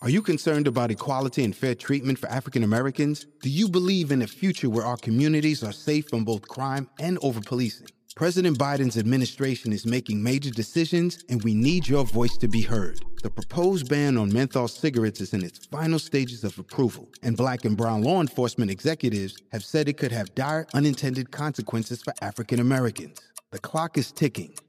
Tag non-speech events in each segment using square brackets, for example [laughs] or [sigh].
Are you concerned about equality and fair treatment for African Americans? Do you believe in a future where our communities are safe from both crime and overpolicing? President Biden's administration is making major decisions, and we need your voice to be heard. The proposed ban on menthol cigarettes is in its final stages of approval, and black and brown law enforcement executives have said it could have dire unintended consequences for African Americans. The clock is ticking.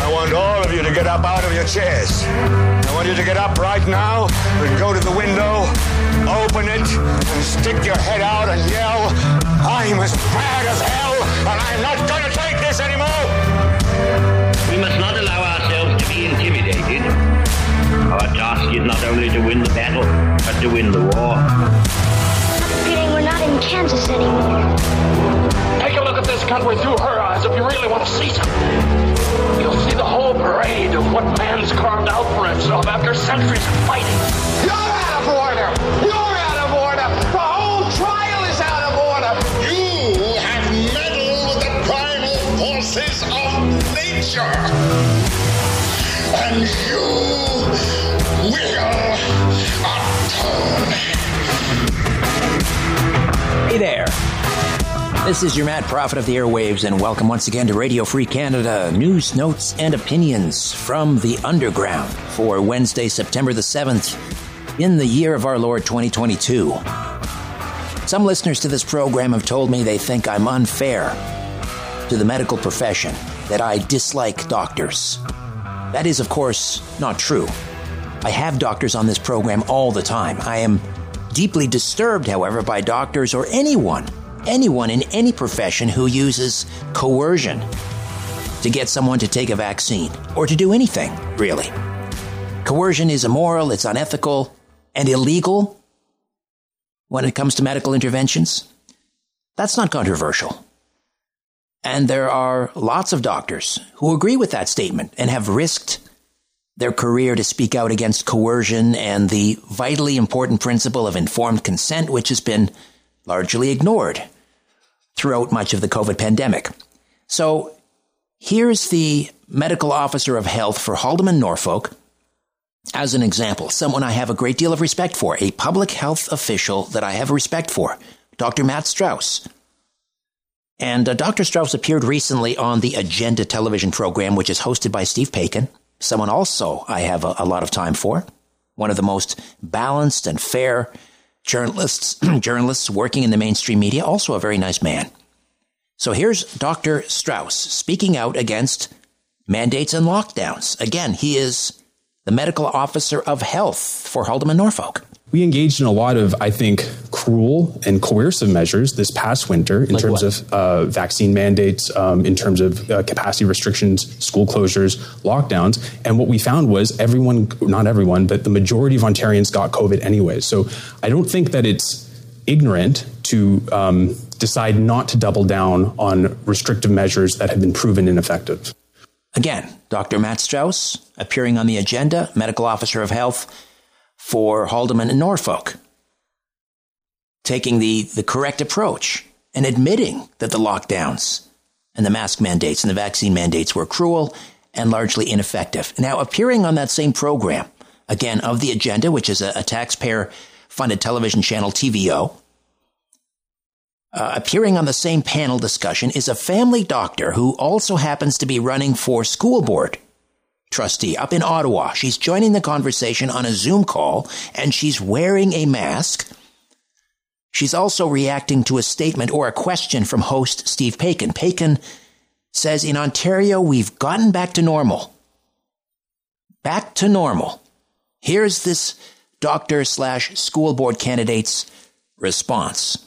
I want all of you to get up out of your chairs. I want you to get up right now and go to the window, open it, and stick your head out and yell, I'm as mad as hell, and I'm not going to take this anymore. We must not allow ourselves to be intimidated. Our task is not only to win the battle, but to win the war. I'm feeling we're not in Kansas anymore. Take a look at this country through her eyes if you really want to see something. You'll see the whole parade of what man's carved out for himself after centuries of fighting. You're out of order! You're out of order! The whole trial is out of order! You have meddled with the primal forces of nature! And you will atone. Hey there. This is your mad prophet of the airwaves, and welcome once again to Radio Free Canada news, notes, and opinions from the underground for Wednesday, September the 7th, in the year of our Lord 2022. Some listeners to this program have told me they think I'm unfair to the medical profession, that I dislike doctors. That is, of course, not true. I have doctors on this program all the time. I am deeply disturbed, however, by doctors or anyone anyone in any profession who uses coercion to get someone to take a vaccine or to do anything, really. Coercion is immoral, it's unethical, and illegal when it comes to medical interventions. That's not controversial. And there are lots of doctors who agree with that statement and have risked their career to speak out against coercion and the vitally important principle of informed consent, which has been largely ignored throughout much of the COVID pandemic. So here's the medical officer of health for Haldimand Norfolk as an example, someone I have a great deal of respect for, a public health official that I have respect for, Dr. Matt Strauss. And uh, Dr. Strauss appeared recently on the Agenda television program, which is hosted by Steve Paikin, someone also I have a, a lot of time for, one of the most balanced and fair journalists, [clears throat] journalists working in the mainstream media, also a very nice man. So here's Dr. Strauss speaking out against mandates and lockdowns. Again, he is the medical officer of health for Haldimand Norfolk we engaged in a lot of, I think, cruel and coercive measures this past winter in like terms what? of uh, vaccine mandates, um, in terms of uh, capacity restrictions, school closures, lockdowns. And what we found was everyone, not everyone, but the majority of Ontarians got COVID anyway. So I don't think that it's ignorant to um, decide not to double down on restrictive measures that have been proven ineffective. Again, Dr. Matt Strauss, appearing on the agenda, medical officer of health for Haldimand and Norfolk, taking the, the correct approach and admitting that the lockdowns and the mask mandates and the vaccine mandates were cruel and largely ineffective. Now, appearing on that same program, again, of the agenda, which is a, a taxpayer funded television channel, TVO, uh, appearing on the same panel discussion is a family doctor who also happens to be running for school board trustee up in Ottawa. She's joining the conversation on a Zoom call and she's wearing a mask. She's also reacting to a statement or a question from host Steve Paikin. Paikin says in Ontario, we've gotten back to normal. Back to normal. Here's this doctor slash school board candidate's response.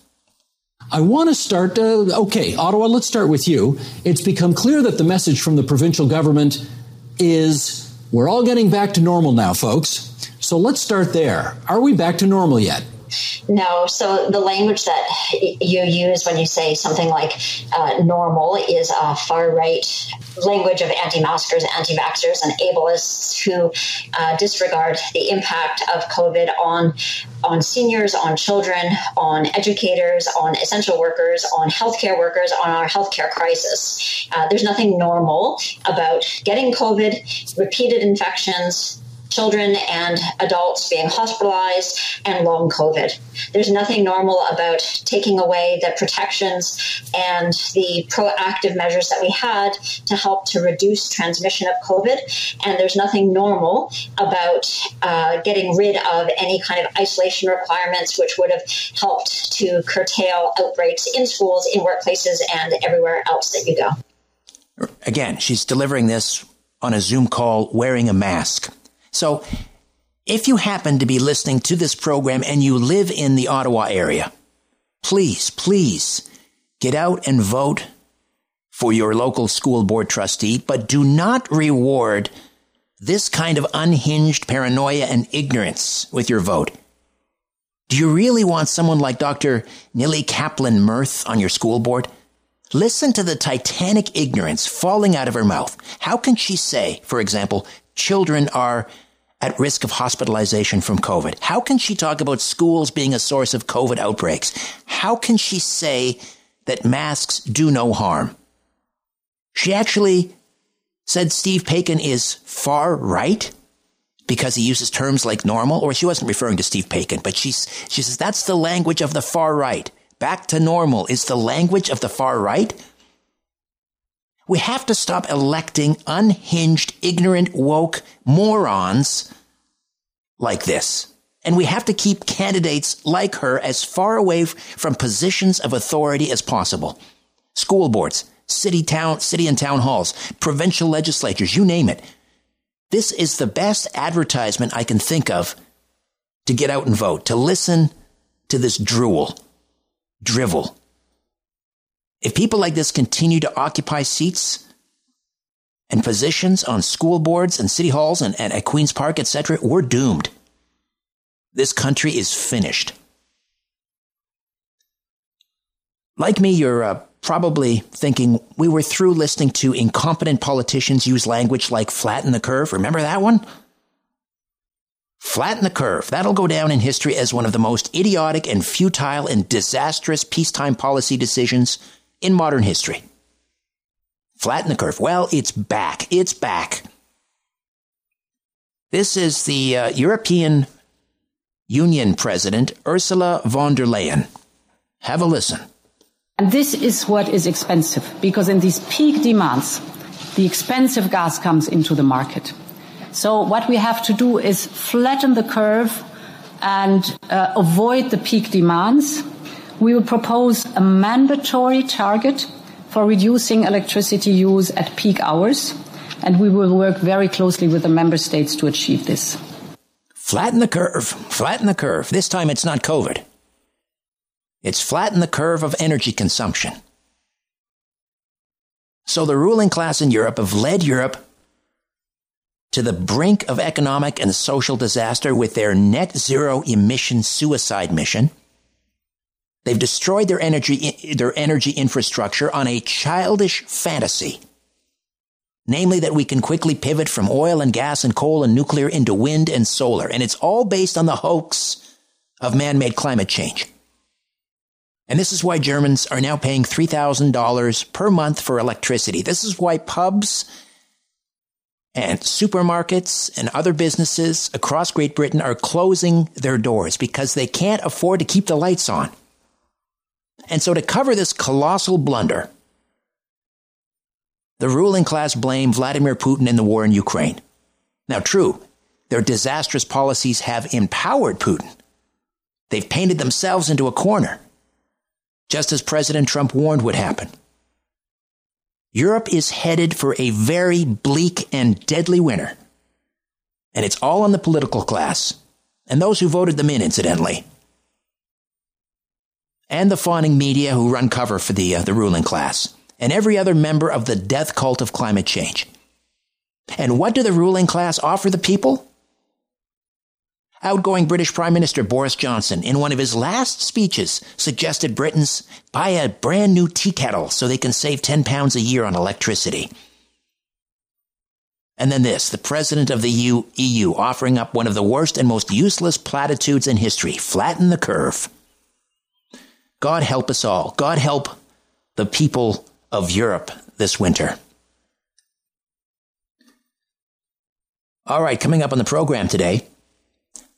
I want to start. Uh, okay, Ottawa, let's start with you. It's become clear that the message from the provincial government is we're all getting back to normal now, folks. So let's start there. Are we back to normal yet? No. So the language that you use when you say something like uh, normal is a far right language of anti maskers, anti vaxxers, and ableists who uh, disregard the impact of COVID on, on seniors, on children, on educators, on essential workers, on healthcare workers, on our healthcare crisis. Uh, there's nothing normal about getting COVID, repeated infections, children and adults being hospitalized and long COVID. There's nothing normal about taking away the protections and the proactive measures that we had to help to reduce transmission of COVID. And there's nothing normal about uh, getting rid of any kind of isolation requirements, which would have helped to curtail outbreaks in schools, in workplaces, and everywhere else that you go. Again, she's delivering this on a Zoom call wearing a mask. So if you happen to be listening to this program and you live in the Ottawa area, please, please get out and vote for your local school board trustee, but do not reward this kind of unhinged paranoia and ignorance with your vote. Do you really want someone like Dr. Nili Kaplan Myrth on your school board? Listen to the titanic ignorance falling out of her mouth. How can she say, for example, children are at risk of hospitalization from COVID? How can she talk about schools being a source of COVID outbreaks? How can she say that masks do no harm? She actually said Steve Paikin is far right because he uses terms like normal, or she wasn't referring to Steve Paikin, but she's, she says that's the language of the far right. Back to normal is the language of the far right. We have to stop electing unhinged, ignorant, woke morons like this. And we have to keep candidates like her as far away from positions of authority as possible. School boards, city town, city and town halls, provincial legislatures, you name it. This is the best advertisement I can think of to get out and vote, to listen to this drool, drivel. If people like this continue to occupy seats and positions on school boards and city halls and, and at Queen's Park, etc., we're doomed. This country is finished. Like me, you're uh, probably thinking we were through listening to incompetent politicians use language like flatten the curve. Remember that one? Flatten the curve. That'll go down in history as one of the most idiotic and futile and disastrous peacetime policy decisions in modern history. Flatten the curve. Well, it's back. It's back. This is the uh, European Union President Ursula von der Leyen. Have a listen. And this is what is expensive because in these peak demands, the expensive gas comes into the market. So what we have to do is flatten the curve and uh, avoid the peak demands. We will propose a mandatory target for reducing electricity use at peak hours, and we will work very closely with the member states to achieve this. Flatten the curve. Flatten the curve. This time it's not COVID. It's flatten the curve of energy consumption. So the ruling class in Europe have led Europe to the brink of economic and social disaster with their net zero emission suicide mission. They've destroyed their energy, their energy infrastructure on a childish fantasy. Namely, that we can quickly pivot from oil and gas and coal and nuclear into wind and solar. And it's all based on the hoax of man-made climate change. And this is why Germans are now paying $3,000 per month for electricity. This is why pubs and supermarkets and other businesses across Great Britain are closing their doors because they can't afford to keep the lights on. And so to cover this colossal blunder, the ruling class blame Vladimir Putin and the war in Ukraine. Now, true, their disastrous policies have empowered Putin. They've painted themselves into a corner, just as President Trump warned would happen. Europe is headed for a very bleak and deadly winter. And it's all on the political class, and those who voted them in, incidentally. And the fawning media who run cover for the, uh, the ruling class, and every other member of the death cult of climate change. And what do the ruling class offer the people? Outgoing British Prime Minister Boris Johnson, in one of his last speeches, suggested Britons buy a brand new tea kettle so they can save 10 pounds a year on electricity. And then this, the president of the EU, EU offering up one of the worst and most useless platitudes in history flatten the curve. God help us all. God help the people of Europe this winter. All right, coming up on the program today,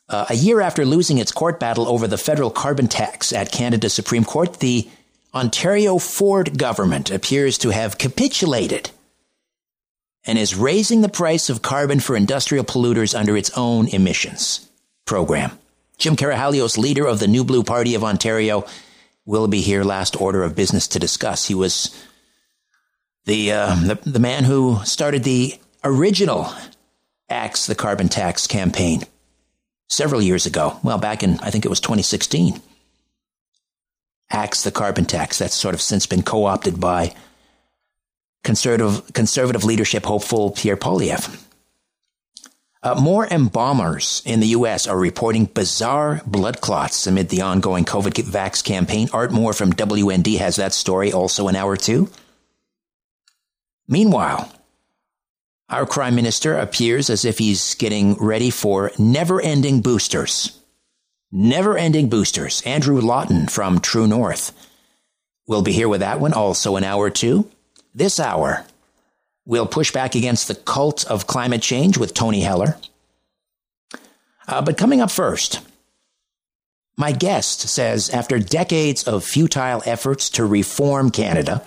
uh, a year after losing its court battle over the federal carbon tax at Canada's Supreme Court, the Ontario Ford government appears to have capitulated and is raising the price of carbon for industrial polluters under its own emissions program. Jim Karahalios, leader of the New Blue Party of Ontario, will be here last order of business to discuss. He was the, uh, the, the man who started the original Axe the Carbon Tax campaign several years ago. Well, back in, I think it was 2016. Axe the carbon tax. That's sort of since been co opted by conservative, conservative leadership hopeful Pierre Poilievre. Uh, more embalmers in the U.S. are reporting bizarre blood clots amid the ongoing COVID vax campaign. Art Moore from WND has that story also in hour two. Meanwhile, our Prime Minister appears as if he's getting ready for never ending boosters. Never ending boosters. Andrew Lawton from True North We'll be here with that one also an hour two. This hour, we'll push back against the cult of climate change with Tony Heller. Uh, but coming up first, my guest says after decades of futile efforts to reform Canada,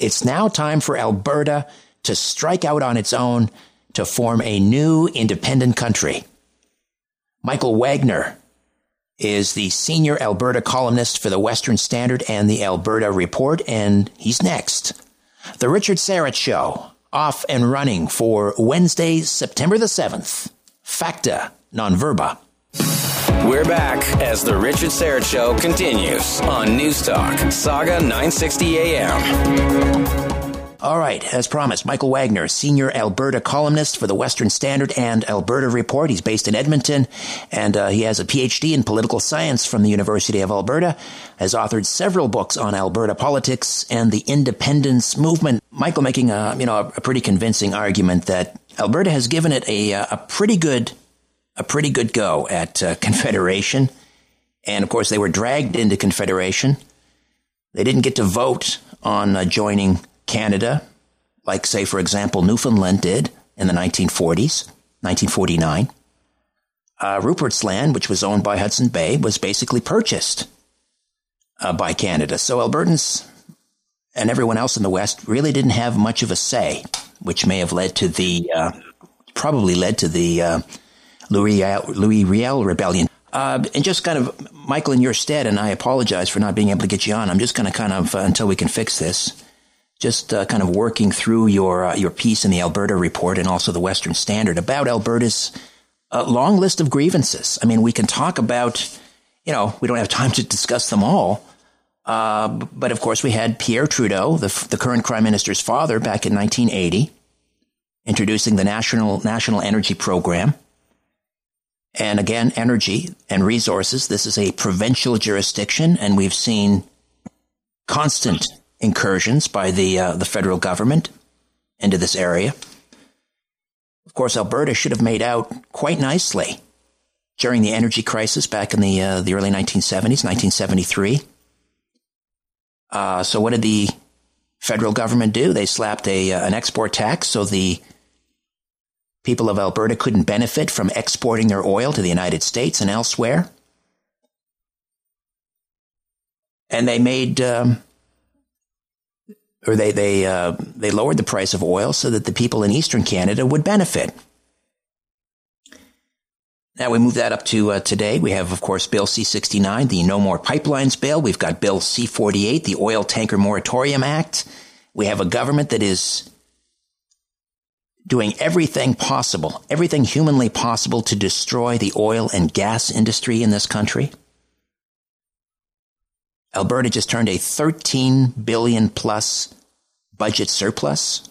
it's now time for Alberta to strike out on its own to form a new independent country. Michael Wagner is the senior Alberta columnist for the Western Standard and the Alberta Report, and he's next. The Richard Syrett Show, off and running for Wednesday, September the 7th. Facta non verba. We're back as the Richard Syrett Show continues on News Talk, Sauga 960 AM. All right, as promised, Michael Wagner, senior Alberta columnist for the Western Standard and Alberta Report. He's based in Edmonton, and uh, he has a PhD in political science from the University of Alberta. Has authored several books on Alberta politics and the independence movement. Michael making a you know a pretty convincing argument that Alberta has given it a a pretty good a pretty good go at uh, [laughs] Confederation, and of course they were dragged into Confederation. They didn't get to vote on uh, joining Canada, like, say, for example, Newfoundland did in the 1940s, 1949. Uh, Rupert's Land, which was owned by Hudson Bay, was basically purchased uh, by Canada. So Albertans and everyone else in the West really didn't have much of a say, which may have led to the uh, probably led to the uh, Louis Louis Riel rebellion. Uh, and just kind of, Michael, in your stead, and I apologize for not being able to get you on. I'm just going to kind of uh, until we can fix this. Just uh, kind of working through your uh, your piece in the Alberta report and also the Western Standard about Alberta's long list of grievances. I mean, we can talk about, you know, we don't have time to discuss them all, uh, but of course, we had Pierre Trudeau, the, the current prime minister's father, back in 1980, introducing the national national energy program. And again, energy and resources. This is a provincial jurisdiction, and we've seen constant incursions by the uh, the federal government into this area. Of course, Alberta should have made out quite nicely during the energy crisis back in the uh, the early 1970s, 1973 uh, so what did the federal government do? They slapped a uh, an export tax so the people of Alberta couldn't benefit from exporting their oil to the United States and elsewhere. And they made, um, or they they uh, they lowered the price of oil so that the people in Eastern Canada would benefit. Now we move that up to uh, today. We have, of course, Bill C-69, the No More Pipelines bill. We've got Bill C-48, the Oil Tanker Moratorium Act. We have a government that is doing everything possible, everything humanly possible to destroy the oil and gas industry in this country. Alberta just turned a 13 billion plus budget surplus.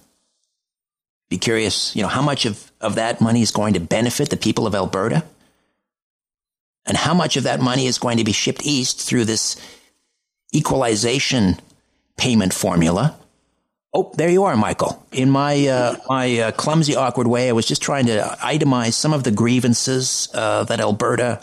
Be curious, you know, how much of, of that money is going to benefit the people of Alberta? and how much of that money is going to be shipped east through this equalization payment formula. Oh, there you are, Michael. In my uh, my uh, clumsy, awkward way, I was just trying to itemize some of the grievances uh, that Alberta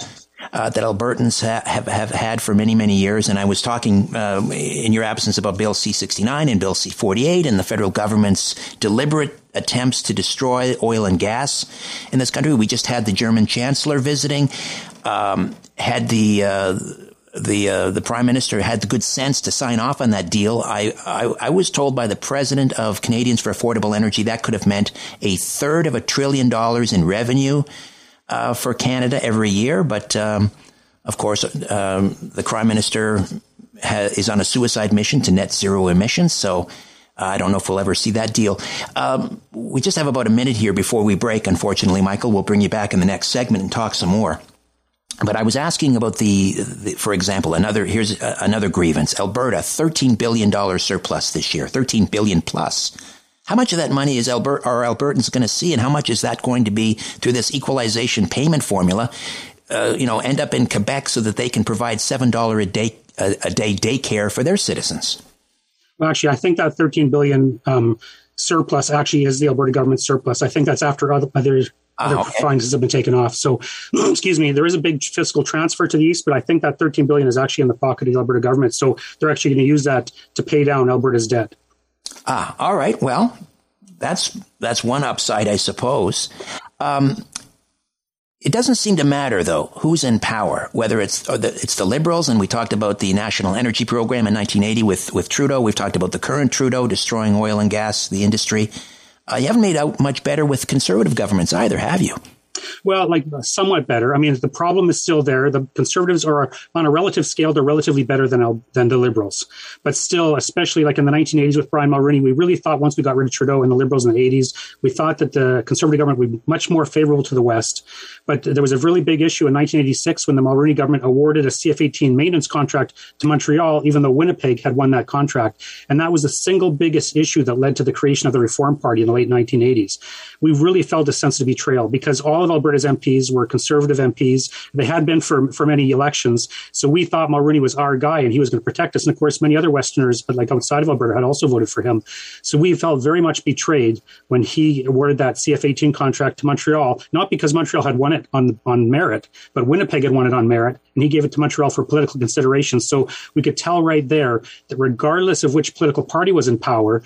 uh, that Albertans ha- have have had for many many years, and I was talking uh, in your absence about Bill C sixty nine and Bill C forty eight and the federal government's deliberate attempts to destroy oil and gas in this country. We just had the German chancellor visiting um, had the uh, the uh, the prime minister had the good sense to sign off on that deal. I, I, I was told by the president of Canadians for Affordable Energy that could have meant a third of a trillion dollars in revenue uh, for Canada every year. But um, of course, um, the prime minister ha- is on a suicide mission to net zero emissions. So. I don't know if we'll ever see that deal. Um, we just have about a minute here before we break, unfortunately, Michael. We'll bring you back in the next segment and talk some more. But I was asking about the, the, for example, another here's another grievance. Alberta, thirteen billion dollars surplus this year, thirteen billion plus. How much of that money is Albert, are Albertans going to see, and how much is that going to be through this equalization payment formula? Uh, you know, end up in Quebec so that they can provide seven dollar a day a, a, day daycare for their citizens. Well, actually, I think that thirteen billion um, surplus actually is the Alberta government surplus. I think that's after other, other other okay. finances have been taken off. So, [clears throat] excuse me, there is a big fiscal transfer to the east, but I think that 13 billion is actually in the pocket of the Alberta government. So they're actually going to use that to pay down Alberta's debt. Ah, all right. Well, that's that's one upside, I suppose. Um, it doesn't seem to matter though who's in power, whether it's the, it's the liberals, and we talked about the National Energy Program in 1980 with with Trudeau. We've talked about the current Trudeau destroying oil and gas, the industry. Uh, you haven't made out much better with conservative governments either, have you? Well, like uh, somewhat better. I mean, the problem is still there. The conservatives are on a relative scale; they're relatively better than than the liberals. But still, especially like in the 1980s with Brian Mulroney, we really thought once we got rid of Trudeau and the liberals in the 80s, we thought that the conservative government would be much more favorable to the West. But there was a really big issue in 1986 when the Mulroney government awarded a CF-18 maintenance contract to Montreal, even though Winnipeg had won that contract, and that was the single biggest issue that led to the creation of the Reform Party in the late 1980s. We really felt a sense of betrayal because all of Alberta's MPs were conservative MPs. They had been for, for many elections. So we thought Mulroney was our guy and he was going to protect us. And of course, many other Westerners, but like outside of Alberta, had also voted for him. So we felt very much betrayed when he awarded that CF 18 contract to Montreal, not because Montreal had won it on, on merit, but Winnipeg had won it on merit. And he gave it to Montreal for political considerations. So we could tell right there that regardless of which political party was in power,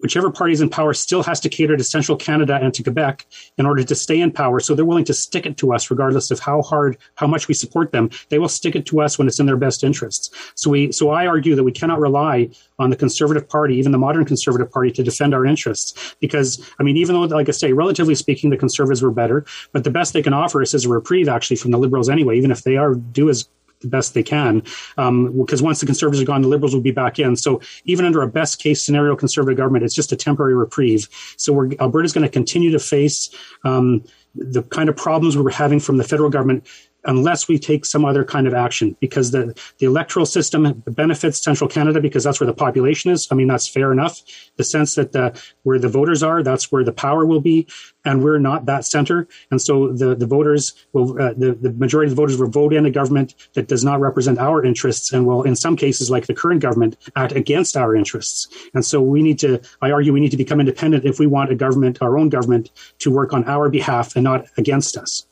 whichever party is in power still has to cater to central Canada and to Quebec in order to stay in power. So they're willing to stick it to us, regardless of how hard, how much we support them. They will stick it to us when it's in their best interests. So we, so I argue that we cannot rely on the Conservative Party, even the modern Conservative Party, to defend our interests. Because I mean, even though, like I say, relatively speaking, the Conservatives were better, but the best they can offer us is a reprieve, actually, from the Liberals anyway. Even if they are do as the best they can. Um, because once the Conservatives are gone, the Liberals will be back in. So even under a best case scenario Conservative government, it's just a temporary reprieve. So we're, Alberta's going to continue to face um, the kind of problems we were having from the federal government unless we take some other kind of action because the, the electoral system benefits central canada because that's where the population is. I mean that's fair enough. The sense that the, where the voters are that's where the power will be and we're not that center. And so the, the voters will uh, the, the majority of the voters will vote in a government that does not represent our interests and will in some cases like the current government act against our interests. And so we need to i argue we need to become independent if we want a government our own government to work on our behalf and not against us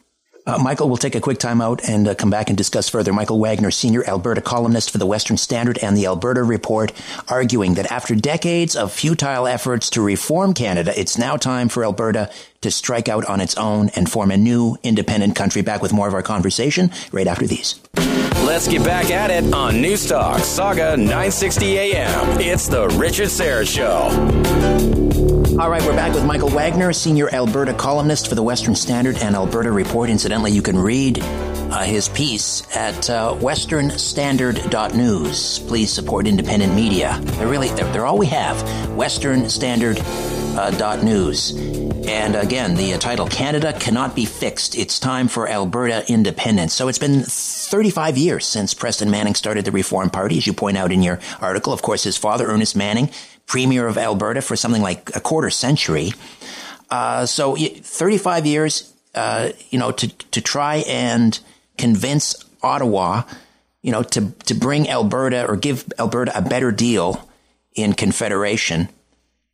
uh, Michael, we'll take a quick time out and uh, come back and discuss further. Michael Wagner, senior Alberta columnist for the Western Standard and the Alberta Report, arguing that after decades of futile efforts to reform Canada, it's now time for Alberta to strike out on its own and form a new independent country. Back with more of our conversation right after these. Let's get back at it on Newstalk Sauga 960 AM. It's the Richard Syrett Show. All right, we're back with Michael Wagner, senior Alberta columnist for the Western Standard and Alberta Report. Incidentally, you can read uh, his piece at uh, westernstandard.news. Please support independent media. They're really, they're, they're all we have. Uh, and again, the uh, title Canada Cannot Be Fixed. It's time for Alberta independence. So it's been 35 years since Preston Manning started the Reform Party, as you point out in your article. Of course, his father, Ernest Manning, Premier of Alberta for something like a quarter century. Uh, so 35 years, uh, you know, to, to try and convince Ottawa, you know, to, to bring Alberta or give Alberta a better deal in Confederation.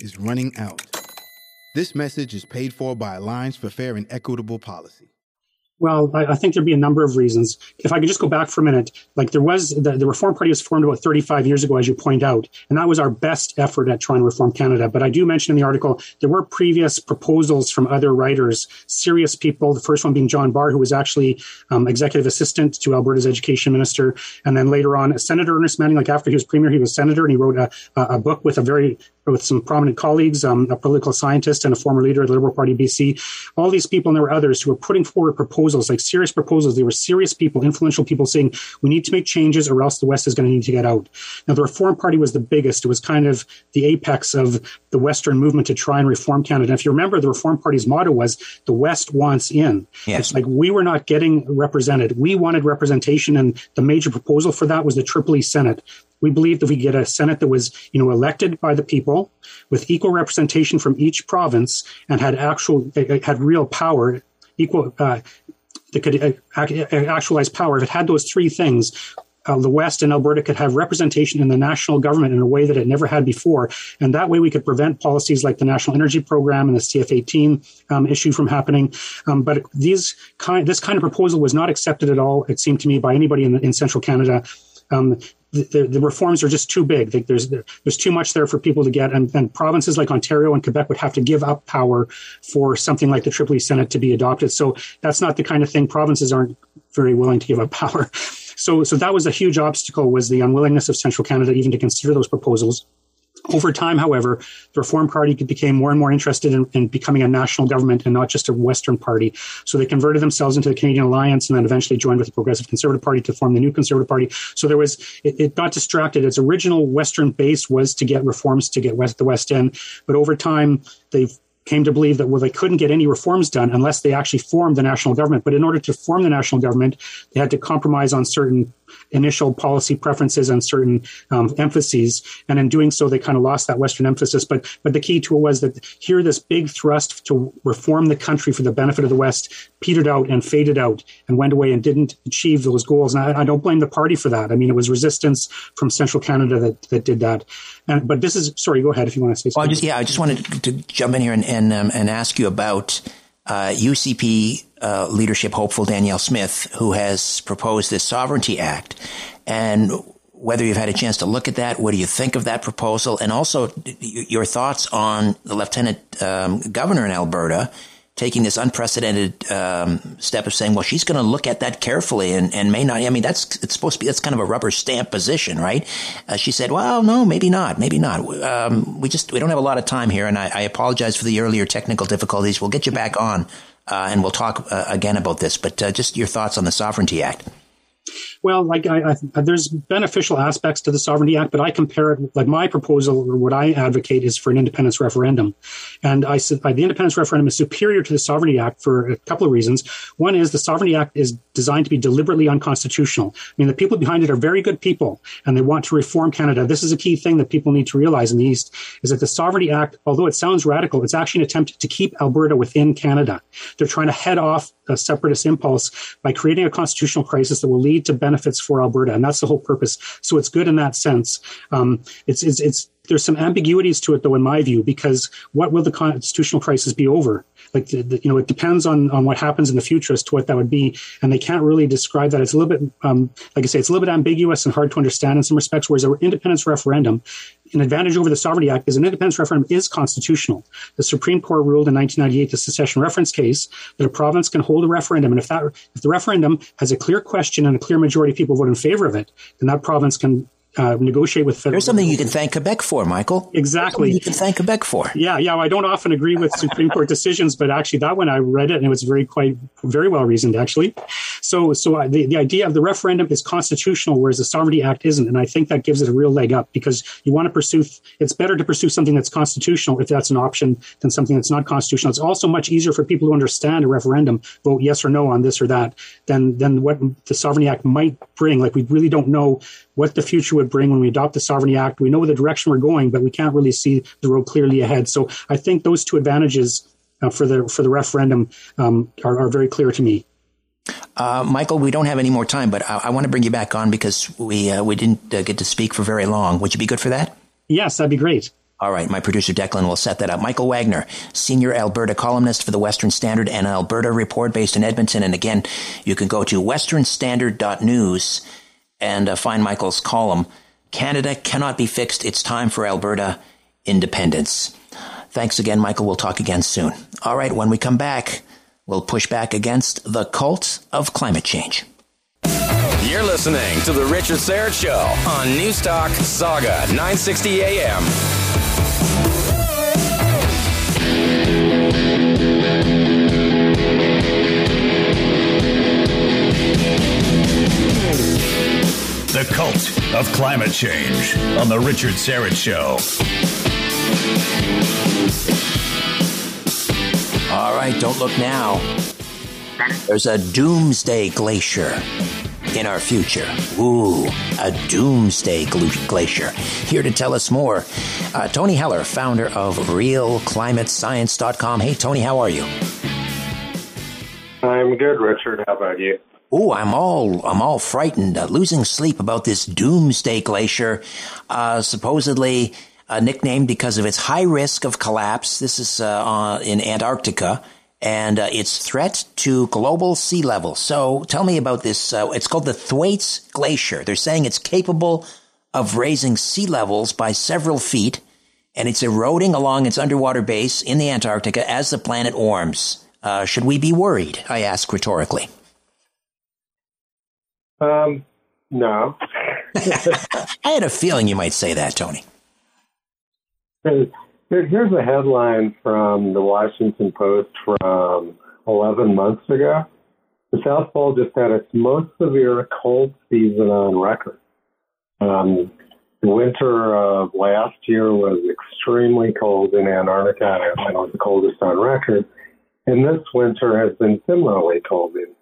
is running out. This message is paid for by Alliance for Fair and Equitable Policy. Well, I, think there'd be a number of reasons. If I could just go back for a minute, like there was the, the, Reform Party was formed about 35 years ago, as you point out, and that was our best effort at trying to reform Canada. But I do mention in the article there were previous proposals from other writers, serious people. The first one being John Barr, who was actually um, executive assistant to Alberta's education minister, and then later on Senator Ernest Manning. Like after he was premier, he was senator, and he wrote a, a book with a very with some prominent colleagues, um, a political scientist and a former leader of the Liberal Party BC. All these people, and there were others who were putting forward proposals, like serious proposals. They were serious people, influential people saying, we need to make changes or else the West is going to need to get out. Now, the Reform Party was the biggest. It was kind of the apex of the Western movement to try and reform Canada. And if you remember, the Reform Party's motto was, the West wants in. Yes. It's like we were not getting represented. We wanted representation, and the major proposal for that was the Tripoli Senate. We believed that we get a Senate that was, you know, elected by the people with equal representation from each province and had actual, had real power, equal, uh, that could uh, actualize power. If it had those three things, uh, the West and Alberta could have representation in the national government in a way that it never had before. And that way we could prevent policies like the National Energy Program and the CF18 um, issue from happening. Um, but these kind, this kind of proposal was not accepted at all, it seemed to me, by anybody in, in central Canada. Um, the, the, reforms are just too big. There's there's too much there for people to get, and, and, provinces like Ontario and Quebec would have to give up power for something like the Tripoli Senate to be adopted. So that's not the kind of thing provinces aren't very willing to give up power. [laughs] So so that was a huge obstacle was the unwillingness of Central Canada even to consider those proposals. Over time, however, the Reform Party became more and more interested in, in, becoming a national government and not just a Western party. So they converted themselves into the Canadian Alliance and then eventually joined with the Progressive Conservative Party to form the new Conservative Party. So there was, it, it got distracted. Its original Western base was to get reforms to get West, the West in. But over time, they've came to believe that well they couldn't get any reforms done unless they actually formed the national government but in order to form the national government they had to compromise on certain initial policy preferences and certain um, emphases. And in doing so, they kind of lost that Western emphasis. But but the key to it was that here, this big thrust to reform the country for the benefit of the West petered out and faded out and went away and didn't achieve those goals. And I, I don't blame the party for that. I mean, it was resistance from central Canada that, that did that. And, but this is sorry. Go ahead if you want to say something. Well, just, yeah, I just wanted to, to jump in here and and, um, and ask you about uh, UCP uh, leadership hopeful Danielle Smith, who has proposed this Sovereignty Act, and whether you've had a chance to look at that, what do you think of that proposal, and also your thoughts on the lieutenant um, governor in Alberta taking this unprecedented um, step of saying, well, she's going to look at that carefully and, and may not. I mean, that's it's supposed to be that's kind of a rubber stamp position, right? Uh, she said, well, no, maybe not, maybe not. Um, we just we don't have a lot of time here, and I, I, apologize for the earlier technical difficulties. We'll get you back on, uh, and we'll talk uh, again about this. But uh, just your thoughts on the Sovereignty Act. Well, like I, I, there's beneficial aspects to the Sovereignty Act, but I compare it like my proposal or what I advocate is for an independence referendum, and I said the independence referendum is superior to the Sovereignty Act for a couple of reasons. One is the Sovereignty Act is designed to be deliberately unconstitutional. I mean, the people behind it are very good people, and they want to reform Canada. This is a key thing that people need to realize in the East is that the Sovereignty Act, although it sounds radical, it's actually an attempt to keep Alberta within Canada. They're trying to head off separatist impulse by creating a constitutional crisis that will lead to benefits for Alberta, and that's the whole purpose. So it's good in that sense. Um, it's, it's, it's there's some ambiguities to it, though, in my view, because what will the constitutional crisis be over? Like, the, the, you know, it depends on, on what happens in the future as to what that would be. And they can't really describe that. It's a little bit, um, like I say, it's a little bit ambiguous and hard to understand in some respects, whereas an independence referendum, an advantage over the Sovereignty Act is an independence referendum is constitutional. The Supreme Court ruled in 1998, the secession reference case, that a province can hold a referendum. And if that, if the referendum has a clear question and a clear majority of people vote in favor of it, then that province can uh, negotiate with federal. There's something you can thank Quebec for, Michael. Exactly. You can thank Quebec for. Yeah, yeah. I don't often agree with Supreme Court decisions, but actually that one I read it and it was very quite very well reasoned actually. So, so I, the, the idea of the referendum is constitutional, whereas the Sovereignty Act isn't, and I think that gives it a real leg up because you want to pursue. It's better to pursue something that's constitutional if that's an option than something that's not constitutional. It's also much easier for people to understand a referendum, vote yes or no on this or that, than than what the Sovereignty Act might bring. Like we really don't know what the future would bring when we adopt the Sovereignty Act. We know the direction we're going, but we can't really see the road clearly ahead. So I think those two advantages uh, for the for the referendum um, are, are, very clear to me. Uh, Michael, we don't have any more time, but I, I want to bring you back on because we uh, we didn't uh, get to speak for very long. Would you be good for that? Yes, that'd be great. All right, my producer Declan will set that up. Michael Wagner, senior Alberta columnist for the Western Standard and Alberta Report based in Edmonton. And again, you can go to westernstandard.news and uh, find Michael's column. Canada cannot be fixed. It's time for Alberta independence. Thanks again, Michael. We'll talk again soon. All right, when we come back, we'll push back against the cult of climate change. You're listening to The Richard Syrett Show on Newstalk Sauga 960 AM. The Cult of Climate Change on The Richard Syrett Show. All right, don't look now. There's a doomsday glacier in our future. Ooh, a doomsday glacier. Here to tell us more, uh, Tony Heller, founder of RealClimateScience.com. Hey, Tony, how are you? I'm good, Richard. How about you? Oh, I'm all I'm all frightened, uh, losing sleep about this doomsday glacier, uh, supposedly uh, nicknamed because of its high risk of collapse. This is uh, in Antarctica and uh, its threat to global sea level. So, tell me about this. Uh, it's called the Thwaites Glacier. They're saying it's capable of raising sea levels by several feet, and it's eroding along its underwater base in the Antarctica as the planet warms. should we be worried? I ask rhetorically. Um, no. I had a feeling you might say that, Tony. Here's a headline from the Washington Post from 11 months ago. The South Pole just had its most severe cold season on record. Um, the winter of last year was extremely cold in Antarctica, and it was the coldest on record. And this winter has been similarly cold. In,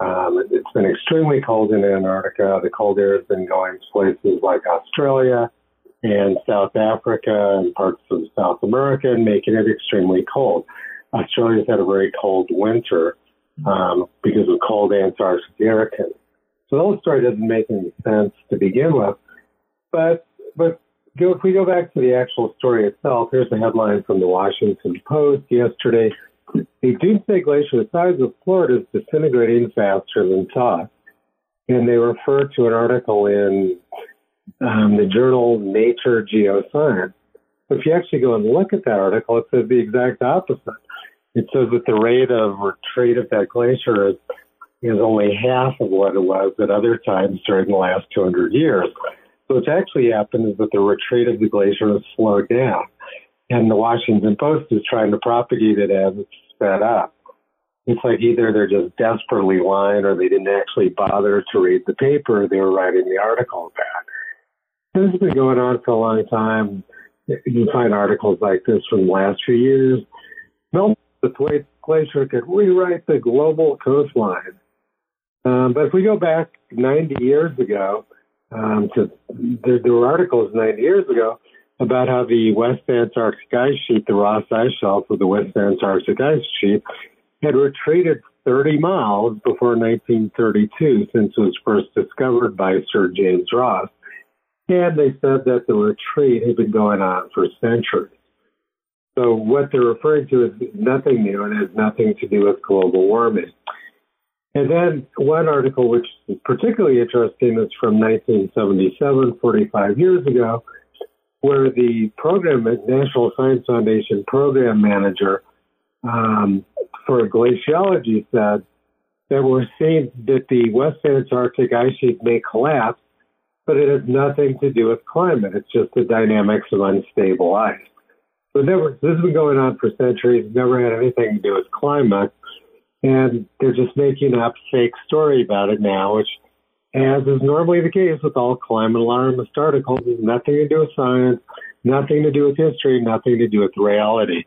um, it's been extremely cold in Antarctica. The cold air has been going to places like Australia, and South Africa and parts of South America, and making it extremely cold. Australia's had a very cold winter um, because of cold Antarctic air. So the whole story doesn't make any sense to begin with. But but if we go back to the actual story itself, here's a headline from the Washington Post yesterday. The Doomsday Glacier, the size of Florida, is disintegrating faster than thought. And they refer to an article in um, the journal Nature Geoscience. If you actually go and look at that article, it says the exact opposite. It says that the rate of retreat of that glacier is, is only half of what it was at other times during the last 200 years. So what's actually happened is that the retreat of the glacier has slowed down. And the Washington Post is trying to propagate it as it's sped up. It's like either they're just desperately lying or they didn't actually bother to read the paper they were writing the article about. This has been going on for a long time. You find articles like this from the last few years. Melting the Glacier could rewrite the global coastline. Um, but if we go back 90 years ago, um, to there, there were articles 90 years ago about how the West Antarctic ice sheet, the Ross Ice Shelf of the West Antarctic ice sheet, had retreated 30 miles before 1932 since it was first discovered by Sir James Ross. And they said that the retreat had been going on for centuries. So what they're referring to is nothing new and has nothing to do with global warming. And then one article, which is particularly interesting, is from 1977, 45 years ago, where the program, at National Science Foundation program manager um, for glaciology said that we're seeing that the West Antarctic ice sheet may collapse but it has nothing to do with climate. It's just the dynamics of unstable ice. So never, this has been going on for centuries, never had anything to do with climate. And they're just making up fake story about it now, which, as is normally the case with all climate alarmist articles, nothing to do with science, nothing to do with history, nothing to do with reality.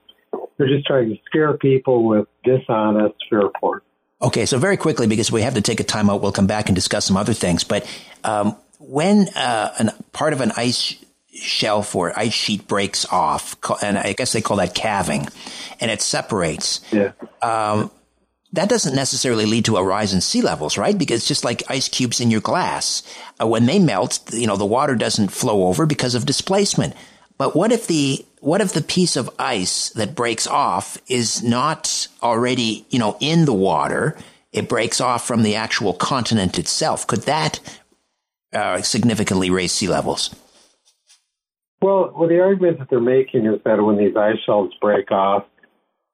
They're just trying to scare people with dishonest fear reports. Okay, so very quickly, because we have to take a timeout, we'll come back and discuss some other things. But um, when uh, an, part of an ice shelf or ice sheet breaks off, and I guess they call that calving, and it separates. Yeah. Um, that doesn't necessarily lead to a rise in sea levels, right? Because it's just like ice cubes in your glass, uh, when they melt, you know, the water doesn't flow over because of displacement. But what if the what if the piece of ice that breaks off is not already, you know, in the water? It breaks off from the actual continent itself. Could that uh, significantly raise sea levels? Well, well, the argument that they're making is that when these ice shelves break off,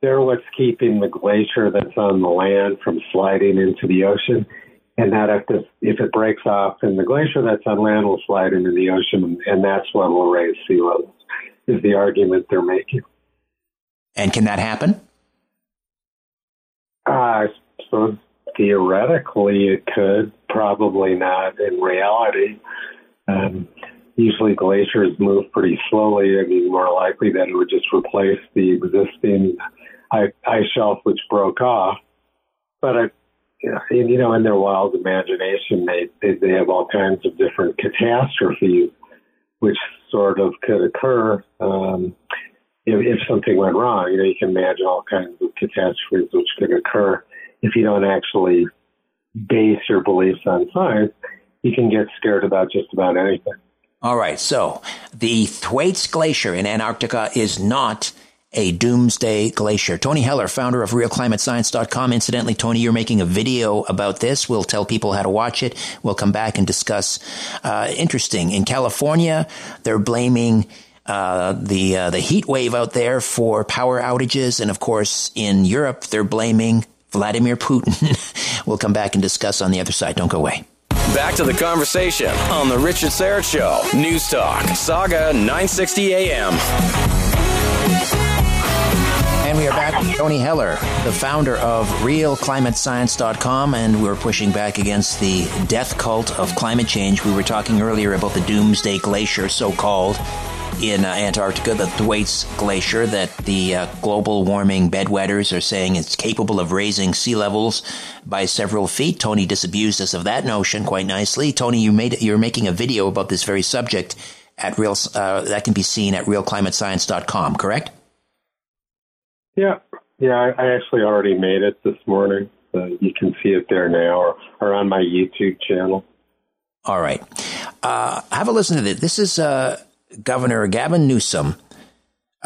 they're what's keeping the glacier that's on the land from sliding into the ocean, and that if this, if it breaks off, then the glacier that's on land will slide into the ocean, and that's what will raise sea levels. Is the argument they're making. And can that happen? Uh, suppose theoretically it could, probably not in reality. Um, usually glaciers move pretty slowly. I mean, more likely that it would just replace the existing ice shelf which broke off. But I, you know, in their wild imagination, they, they they have all kinds of different catastrophes which sort of could occur um, if, if something went wrong. You know, you can imagine all kinds of catastrophes which could occur if you don't actually base your beliefs on science, you can get scared about just about anything. All right. So the Thwaites Glacier in Antarctica is not a doomsday glacier. Tony Heller, founder of realclimatescience.com. Incidentally, Tony, you're making a video about this. We'll tell people how to watch it. We'll come back and discuss. Uh, interesting. In California, they're blaming uh, the uh, the heat wave out there for power outages, and of course, in Europe, they're blaming Vladimir Putin. [laughs] we'll come back and discuss on the other side. Don't go away. Back to the conversation on The Richard Syrett Show. News Talk, Sauga 960 AM. Tony Heller, the founder of RealClimateScience.com, and we're pushing back against the death cult of climate change. We were talking earlier about the Doomsday Glacier, so called, in uh, Antarctica, the Thwaites Glacier, that the uh, global warming bedwetters are saying it's capable of raising sea levels by several feet. Tony disabused us of that notion quite nicely. Tony, you made you're making a video about this very subject at real uh, that can be seen at realclimatescience.com, correct? Yeah, yeah. I, I actually already made it this morning. So you can see it there now, or, or on my YouTube channel. All right. Uh, have a listen to this. This is uh, Governor Gavin Newsom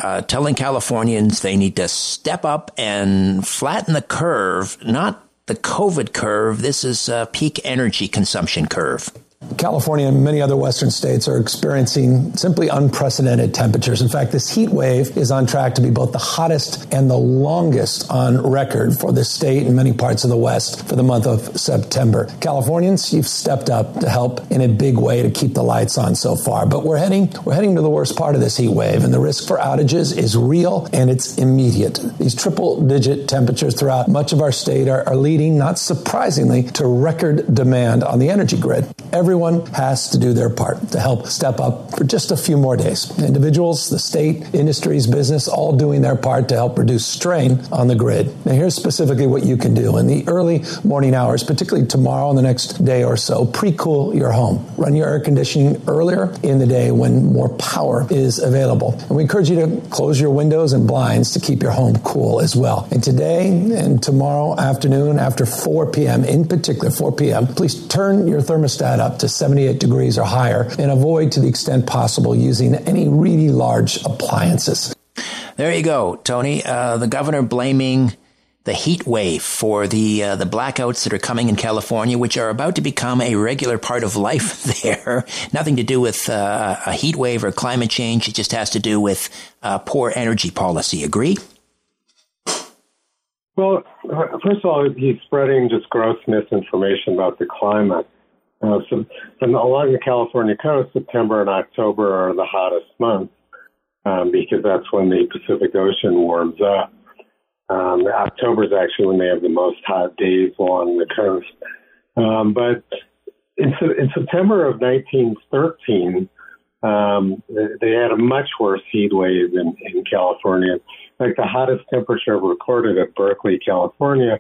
uh, telling Californians they need to step up and flatten the curve, not the COVID curve. This is a peak energy consumption curve. California and many other western states are experiencing simply unprecedented temperatures. In fact, this heat wave is on track to be both the hottest and the longest on record for this state and many parts of the West for the month of September. Californians, you've stepped up to help in a big way to keep the lights on so far, but we're heading we're heading to the worst part of this heat wave and the risk for outages is real and it's immediate. These triple digit temperatures throughout much of our state are, are leading, not surprisingly, to record demand on the energy grid. Every Everyone has to do their part to help step up for just a few more days. Individuals, the state, industries, business, all doing their part to help reduce strain on the grid. Now, here's specifically what you can do. In the early morning hours, particularly tomorrow and the next day or so, pre cool your home. Run your air conditioning earlier in the day when more power is available. And we encourage you to close your windows and blinds to keep your home cool as well. And today and tomorrow afternoon, after 4 p.m., in particular, 4 p.m., please turn your thermostat up to 78 degrees or higher and avoid to the extent possible using any really large appliances. There you go, Tony. Uh, the governor blaming the heat wave for the uh, the blackouts that are coming in California, which are about to become a regular part of life [laughs] there. Nothing to do with uh, a heat wave or climate change. It just has to do with uh, poor energy policy. Agree? Well, first of all, he's spreading just gross misinformation about the climate. Uh, so, and along the California coast, September and October are the hottest months um, because that's when the Pacific Ocean warms up. Um, October is actually when they have the most hot days along the coast. Um, but in, in September of 1913, um, they had a much worse heat wave in, in California. Like the hottest temperature recorded at Berkeley, California,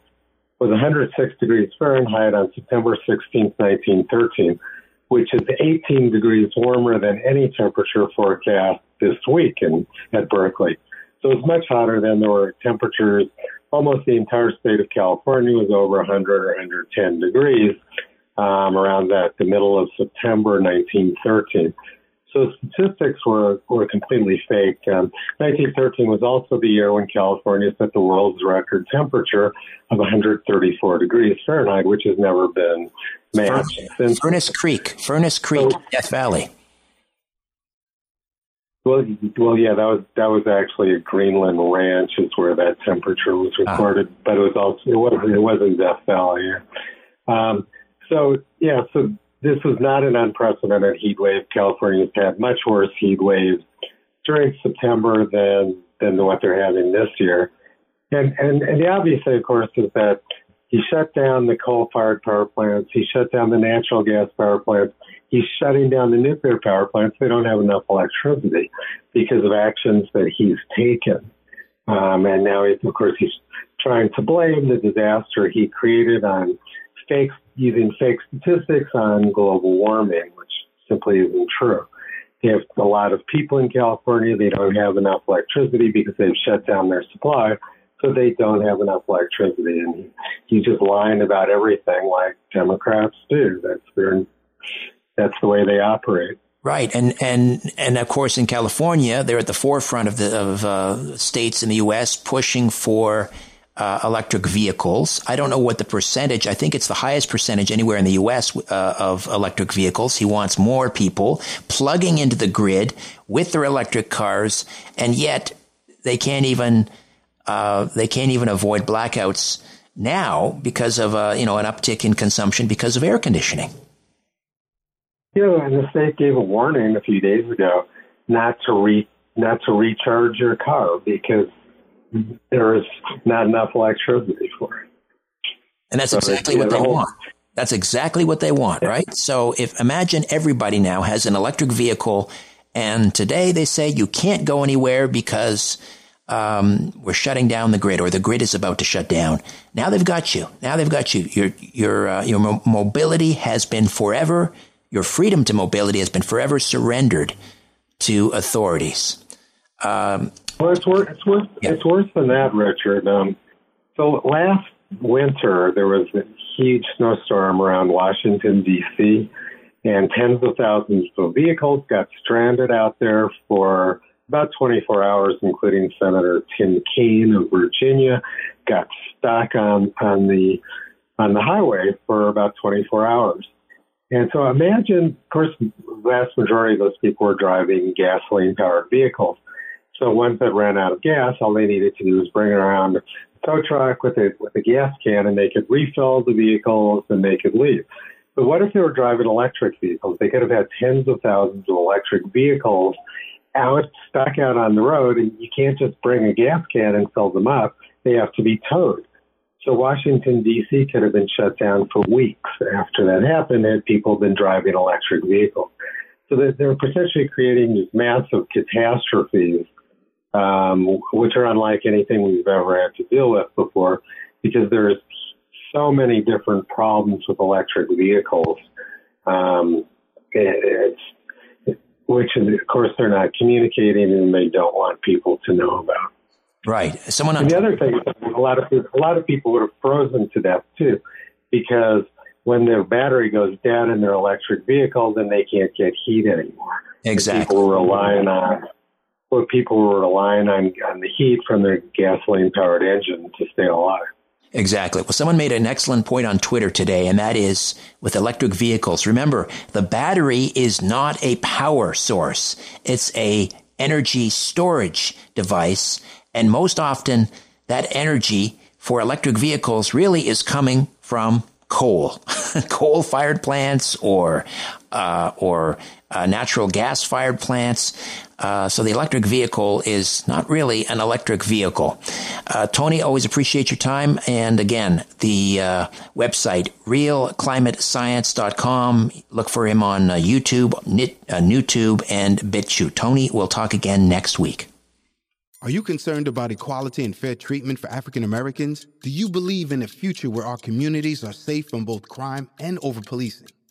was 106 degrees Fahrenheit on September 16, 1913, which is 18 degrees warmer than any temperature forecast this week in, at Berkeley. So it's much hotter than there were temperatures. Almost the entire state of California was over 100 or 110 degrees um, around that the middle of September 1913. So statistics were, were completely fake. Um, 1913 was also the year when California set the world's record temperature of 134 degrees Fahrenheit, which has never been matched since. Furnace Creek, Furnace Creek, so, Death Valley. Well, well, yeah, that was that was actually a Greenland ranch is where that temperature was ah. recorded, ah. but it was also it wasn't it wasn't Death Valley. Um, so yeah, so this was not an unprecedented heat wave. California's had much worse heat waves during September than than what they're having this year. And and, and the obvious thing, of course, is that he shut down the coal-fired power plants. He shut down the natural gas power plants. He's shutting down the nuclear power plants. They don't have enough electricity because of actions that he's taken. Um, and now, of course, he's trying to blame the disaster he created on fake using fake statistics on global warming, which simply isn't true. They have a lot of people in California. They don't have enough electricity because they've shut down their supply, so they don't have enough electricity. And he's just lying about everything, like Democrats do. That's their, that's the way they operate. Right, and and and of course in California, they're at the forefront of the of uh, states in the U.S. pushing for uh, electric vehicles. I don't know what the percentage. I think it's the highest percentage anywhere in the U.S. Uh, of electric vehicles. He wants more people plugging into the grid with their electric cars, and yet they can't even uh, they can't even avoid blackouts now because of uh, you know an uptick in consumption because of air conditioning. Yeah, and the state gave a warning a few days ago not to re not to recharge your car because there is not enough electricity for it. And that's So exactly what they whole- want. That's exactly what they want, right? So if imagine everybody now has an electric vehicle and today they say you can't go anywhere because um, we're shutting down the grid or the grid is about to shut down. Now they've got you. Now they've got you. Your your uh, your mo- mobility has been forever. Your freedom to mobility has been forever surrendered to authorities. Um, Well, it's worse. It's worse. It's worse than that, Richard. Um, so last winter there was a huge snowstorm around Washington D.C. and tens of thousands of vehicles got stranded out there for about 24 hours, including Senator Tim Kaine of Virginia, got stuck on on the on the highway for about 24 hours. And so imagine, of course, the vast majority of those people were driving gasoline powered vehicles. So ones that ran out of gas, all they needed to do was bring around a tow truck with a with a gas can, and they could refill the vehicles and they could leave. But what if they were driving electric vehicles? They could have had tens of thousands of electric vehicles out stuck out on the road, and you can't just bring a gas can and fill them up. They have to be towed. So Washington D.C. could have been shut down for weeks after that happened had people been driving electric vehicles. So they're potentially creating these massive catastrophes, um, which are unlike anything we've ever had to deal with before, because there's so many different problems with electric vehicles. Um, it- it's which, of course, they're not communicating and they don't want people to know about. right. Someone on the other thing a lot of people, a lot of people would have frozen to death too, because when their battery goes down in their electric vehicle, then they can't get heat anymore. Exactly. People relying on, well, people were relying on on the heat from their gasoline powered engine to stay alive. Exactly. Well, someone made an excellent point on Twitter today, and that is with electric vehicles. Remember, the battery is not a power source. It's a energy storage device. And most often that energy for electric vehicles really is coming from coal, [laughs] coal fired plants or, uh, or uh, natural gas fired plants. Uh, so the electric vehicle is not really an electric vehicle. Uh, Tony, always appreciate your time. And again, the uh, website, realclimatescience.com. Look for him on uh, YouTube, Nit, uh, NewTube, and BitChute. Tony, we'll talk again next week. Are you concerned about equality and fair treatment for African Americans? Do you believe in a future where our communities are safe from both crime and over policing?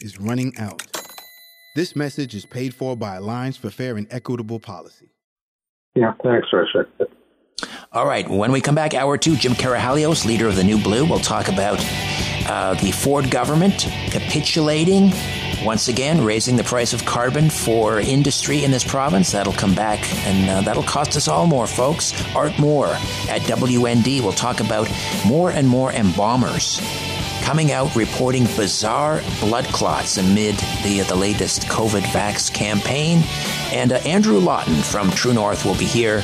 is running out. This message is paid for by Alliance for Fair and Equitable Policy. Yeah, thanks, Richard. All right. When we come back, hour two, Jim Karahalios, leader of the New Blue, will talk about uh, the Ford government capitulating once again, raising the price of carbon for industry in this province. That'll come back and uh, that'll cost us all more, folks. Art Moore at WND will talk about more and more embalmers coming out reporting bizarre blood clots amid the, the latest COVID vax campaign. And uh, Andrew Lawton from True North will be here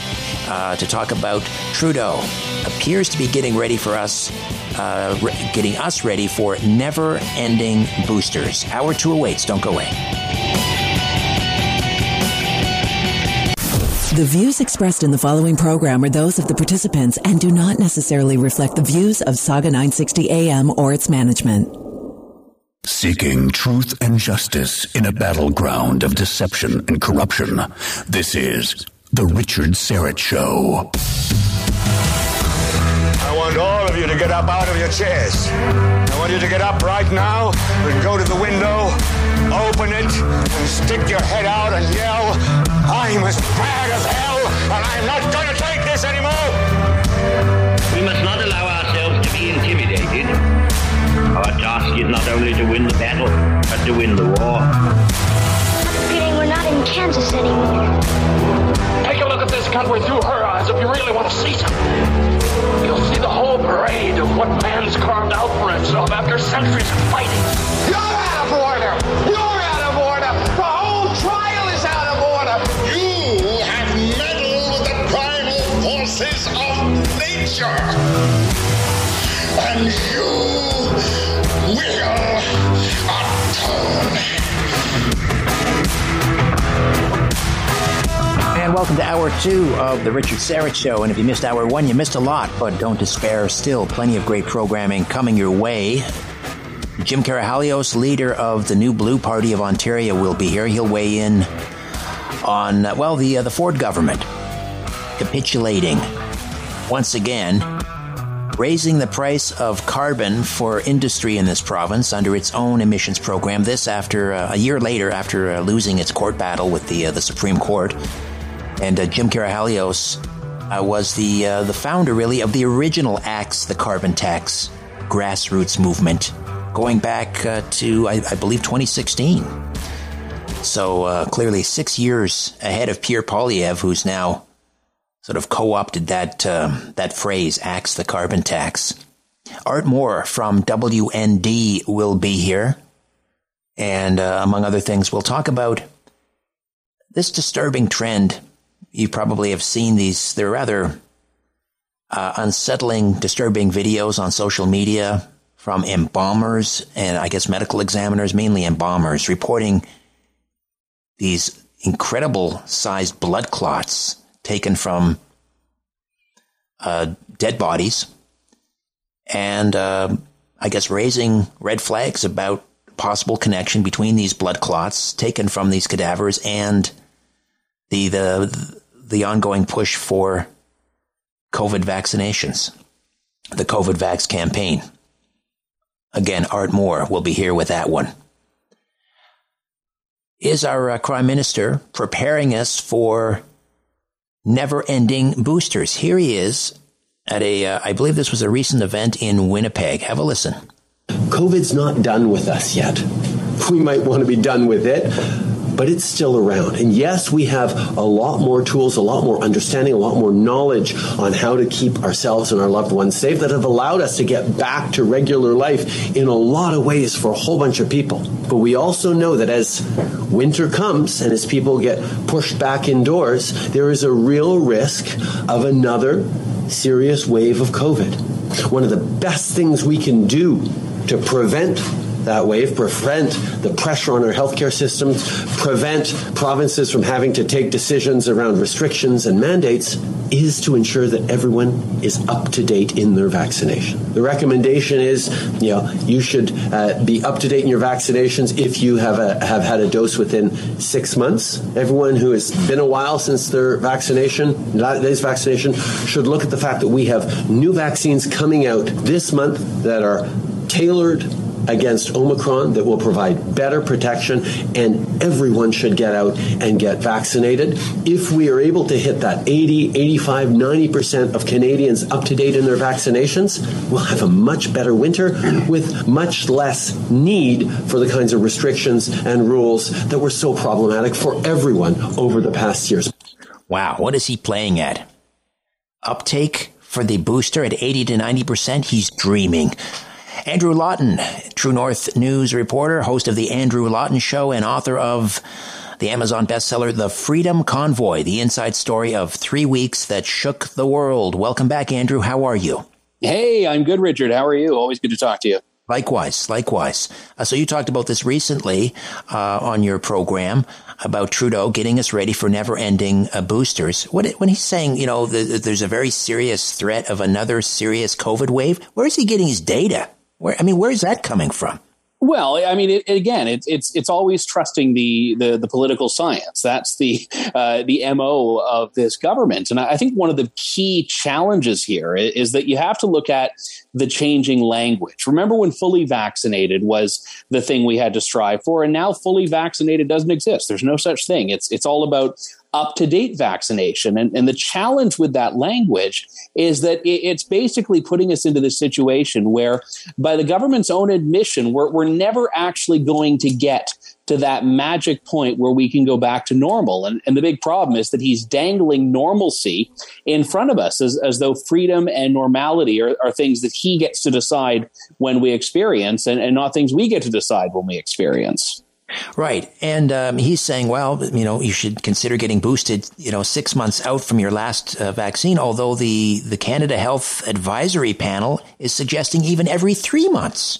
uh, to talk about Trudeau. Appears to be getting ready for us, uh, re- getting us ready for never ending boosters. Hour two awaits. Don't go away. The views expressed in the following program are those of the participants and do not necessarily reflect the views of Sauga 960 AM or its management. Seeking truth and justice in a battleground of deception and corruption. This is The Richard Syrett Show. I want all of you to get up out of your chairs. I want you to get up right now and go to the window, open it, and stick your head out and yell, I'm as mad as hell, and I'm not going to take this anymore. We must not allow ourselves to be intimidated. Our task is not only to win the battle, but to win the war. Feeling we're not in Kansas anymore. Take a look at this country through her eyes if you really want to see something. You'll see the whole parade of what man's carved out for himself after centuries of fighting. You're out of order! You're of nature! And you will atone. And welcome to hour two of the Richard Syrett Show. And if you missed hour one, you missed a lot, but don't despair. Still, plenty of great programming coming your way. Jim Karahalios, leader of the New Blue Party of Ontario, will be here. He'll weigh in on, well, the, uh, the Ford government capitulating once again, raising the price of carbon for industry in this province under its own emissions program. This after uh, a year later, after uh, losing its court battle with the uh, the Supreme Court. And uh, Jim Karahalios uh, was the uh, the founder, really, of the original Axe the Carbon Tax grassroots movement, going back to I, I, believe 2016. So clearly, six years ahead of Pierre Poilievre, who's now sort of co-opted that um, that phrase, "Axe the Carbon Tax." Art Moore from WND will be here, and uh, among other things, we'll talk about this disturbing trend you probably have seen these. They're rather uh, unsettling, disturbing videos on social media from embalmers and I guess medical examiners, mainly embalmers, reporting these incredible sized blood clots taken from uh, dead bodies and uh, I guess raising red flags about possible connection between these blood clots taken from these cadavers and the the the ongoing push for COVID vaccinations, the COVID Vax campaign. Again, Art Moore will be here with that one. Is our uh, Prime Minister preparing us for never ending boosters? Here he is at a, uh, I believe this was a recent event in Winnipeg. Have a listen. COVID's not done with us yet. We might want to be done with it but it's still around. And yes, we have a lot more tools, a lot more understanding, a lot more knowledge on how to keep ourselves and our loved ones safe that have allowed us to get back to regular life in a lot of ways for a whole bunch of people. But we also know that as winter comes and as people get pushed back indoors, there is a real risk of another serious wave of COVID. One of the best things we can do to prevent that wave, prevent the pressure on our healthcare systems, prevent provinces from having to take decisions around restrictions and mandates, is to ensure that everyone is up to date in their vaccination. The recommendation is, you know, you should uh, be up to date in your vaccinations if you have a, have had a dose within six months. Everyone who has been a while since their vaccination, this vaccination, should look at the fact that we have new vaccines coming out this month that are tailored against Omicron that will provide better protection, and everyone should get out and get vaccinated. If we are able to hit that 80, 85, 90% of Canadians up to date in their vaccinations, we'll have a much better winter with much less need for the kinds of restrictions and rules that were so problematic for everyone over the past years. Wow, what is he playing at? Uptake for the booster at 80 to 90%? He's dreaming. Andrew Lawton, True North News reporter, host of The Andrew Lawton Show, and author of the Amazon bestseller, The Freedom Convoy, the inside story of three weeks that shook the world. Welcome back, Andrew. How are you? Hey, I'm good, Richard. How are you? Always good to talk to you. Likewise, likewise. Uh, so you talked about this recently uh, on your program about Trudeau getting us ready for never-ending uh, boosters. What, when he's saying, you know, the, there's a very serious threat of another serious COVID wave, where is he getting his data? Where I mean, where is that coming from? Well, I mean, it, again, it's it's it's always trusting the the, the political science. That's the uh, the mo of this government, and I think one of the key challenges here is that you have to look at the changing language. Remember when fully vaccinated was the thing we had to strive for, and now fully vaccinated doesn't exist. There's no such thing. It's it's all about up to date vaccination. And, and the challenge with that language is that it, it's basically putting us into this situation where, by the government's own admission, we're, we're never actually going to get to that magic point where we can go back to normal. And, and the big problem is that he's dangling normalcy in front of us as, as though freedom and normality are, are things that he gets to decide when we experience and, and not things we get to decide when we experience. Right. And um, he's saying, well, you know, you should consider getting boosted, you know, six months out from your last uh, vaccine, although the, the Canada Health Advisory Panel is suggesting even every three months.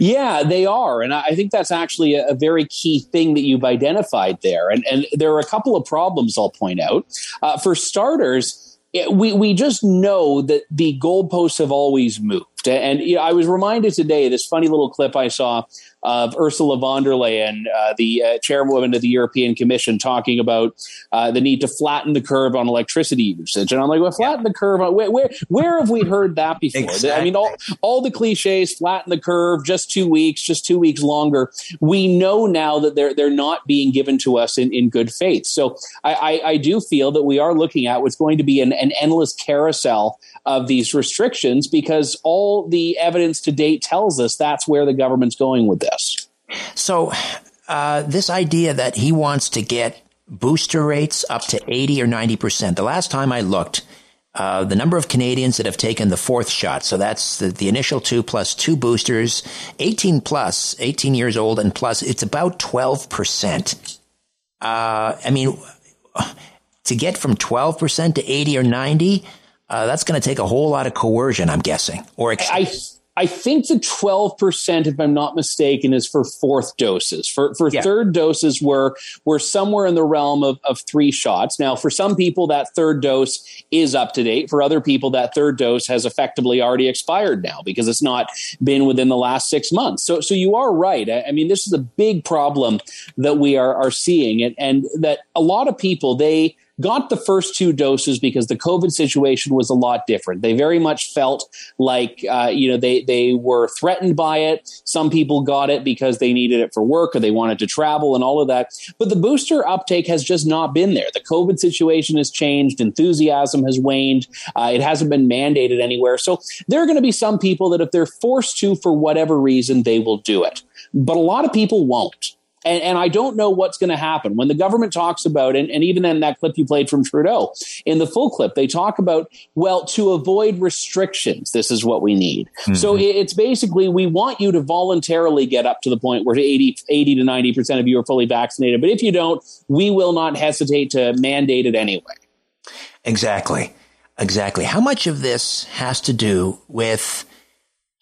Yeah, they are. And I think that's actually a, very key thing that you've identified there. And, and there are a couple of problems I'll point out. Uh, for starters, it, we, we just know that the goalposts have always moved. And you know, I was reminded today, this funny little clip I saw of Ursula von der Leyen, uh, the uh, chairwoman of the European Commission, talking about uh, the need to flatten the curve on electricity usage. And I'm like, well, flatten the curve. On, where, where, where have we heard that before? Exactly. I mean, all, all the cliches, flatten the curve, just two weeks, just two weeks longer. We know now that they're, they're not being given to us in, in good faith. So I, I, I do feel that we are looking at what's going to be an, an endless carousel of these restrictions because all the evidence to date tells us that's where the government's going with this this. So, uh, this idea that he wants to get booster rates up to 80 or 90%. The last time I looked, uh, the number of Canadians that have taken the fourth shot, so that's the, the, initial two plus two boosters, 18 plus, 18 years old and plus, it's about 12%. Uh, I mean, to get from 12% to 80 or 90, uh, that's going to take a whole lot of coercion, I'm guessing. Or ex- I, I think the 12%, if I'm not mistaken, is for fourth doses. For, for yeah. third doses, we're, we're somewhere in the realm of, of three shots. Now, for some people, that third dose is up to date. For other people, that third dose has effectively already expired now because it's not been within the last six months. So, so you are right. I, I mean, this is a big problem that we are, are seeing and, and that a lot of people, they, got the first two doses because the COVID situation was a lot different. They very much felt like, uh, you know, they, they were threatened by it. Some people got it because they needed it for work or they wanted to travel and all of that. But the booster uptake has just not been there. The COVID situation has changed. Enthusiasm has waned. Uh, it hasn't been mandated anywhere. So there are going to be some people that if they're forced to for whatever reason, they will do it. But a lot of people won't. And, and, I don't know what's going to happen when the government talks about, and, and even in that clip you played from Trudeau, in the full clip, they talk about, well, to avoid restrictions, this is what we need. Mm-hmm. So it's basically, we want you to voluntarily get up to the point where 80, 80 to 90% of you are fully vaccinated. But if you don't, we will not hesitate to mandate it anyway. Exactly. Exactly. How much of this has to do with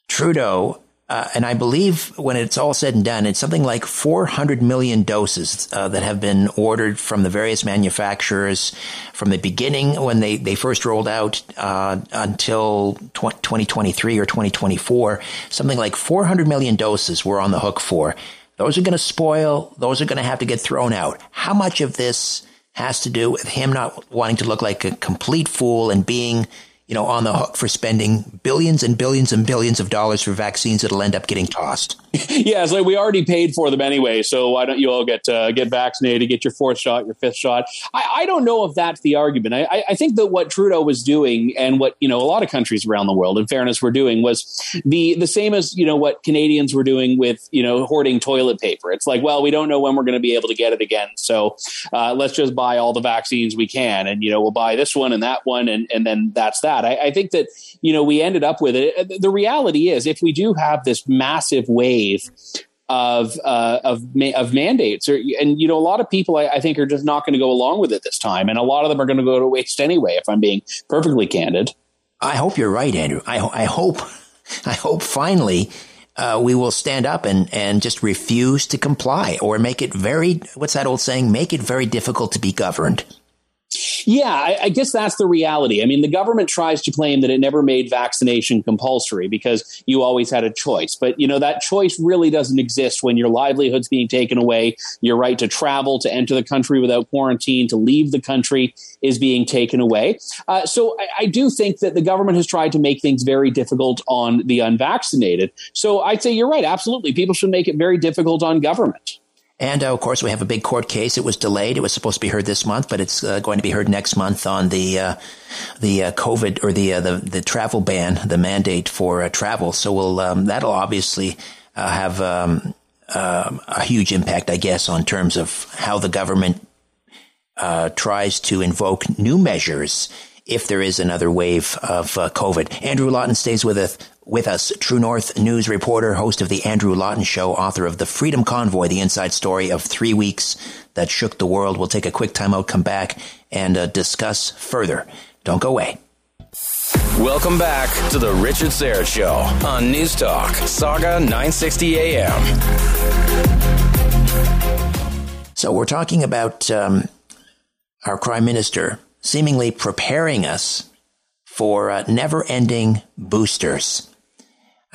Trudeau uh, and I believe when it's all said and done, it's something like 400 million doses uh, that have been ordered from the various manufacturers from the beginning when they, they first rolled out uh, until 2023 or 2024. Something like 400 million doses we're on the hook for. Those are going to spoil. Those are going to have to get thrown out. How much of this has to do with him not wanting to look like a complete fool and being you know, on the hook for spending billions and billions and billions of dollars for vaccines that'll end up getting tossed. [laughs] yeah, it's like we already paid for them anyway, so why don't you all get uh, get vaccinated, get your fourth shot, your fifth shot? I, I don't know if that's the argument. I, I, think that what Trudeau was doing, and what you know, a lot of countries around the world, in fairness, were doing was the the same as you know what Canadians were doing with you know hoarding toilet paper. It's like, well, we don't know when we're going to be able to get it again, so uh, let's just buy all the vaccines we can, and you know, we'll buy this one and that one, and and then that's that. I, I think that you know we ended up with it. The reality is, if we do have this massive wave of uh, of of mandates, or, and you know, a lot of people I, I think are just not going to go along with it this time, and a lot of them are going to go to waste anyway. If I'm being perfectly candid, I hope you're right, Andrew. I I hope [laughs] I hope finally. Uh, we will stand up and, and just refuse to comply or make it very, what's that old saying? Make it very difficult to be governed. Yeah, I, I, guess that's the reality. I mean, the government tries to claim that it never made vaccination compulsory because you always had a choice. But, you know, that choice really doesn't exist when your livelihood's being taken away, your right to travel, to enter the country without quarantine, to leave the country is being taken away. Uh, so I, I do think that the government has tried to make things very difficult on the unvaccinated. So I'd say you're right. Absolutely. People should make it very difficult on government. And uh, of course, we have a big court case. It was delayed. It was supposed to be heard this month, but it's uh, going to be heard next month on the uh, the uh, COVID or the, uh, the the travel ban, the mandate for uh, travel. So we'll um, that'll obviously have um, um, a huge impact, I guess, on terms of how the government tries to invoke new measures if there is another wave of COVID. Andrew Lawton stays with us with us, True North news reporter, host of The Andrew Lawton Show, author of The Freedom Convoy, the inside story of three weeks that shook the world. We'll take a quick timeout, come back, and uh, discuss further. Don't go away. Welcome back to The Richard Syrett Show on News Talk, Sauga 960 AM. So, we're talking about um, our Prime Minister seemingly preparing us for uh, never ending boosters.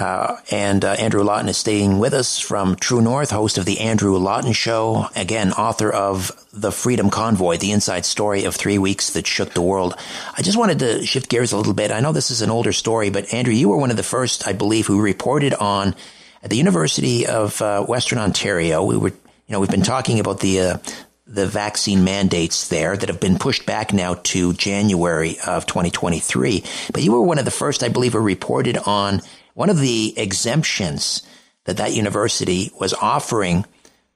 Uh, and uh, Andrew Lawton is staying with us from True North, host of The Andrew Lawton Show. Again, author of The Freedom Convoy, the inside story of three weeks that shook the world. I just wanted to shift gears a little bit. I know this is an older story, but Andrew, you were one of the first, I believe, who reported on at the University of uh, Western Ontario. We were, you know, we've been talking about the uh, the vaccine mandates there that have been pushed back now to January of 2023. But you were one of the first, I believe, who reported on one of the exemptions that that university was offering,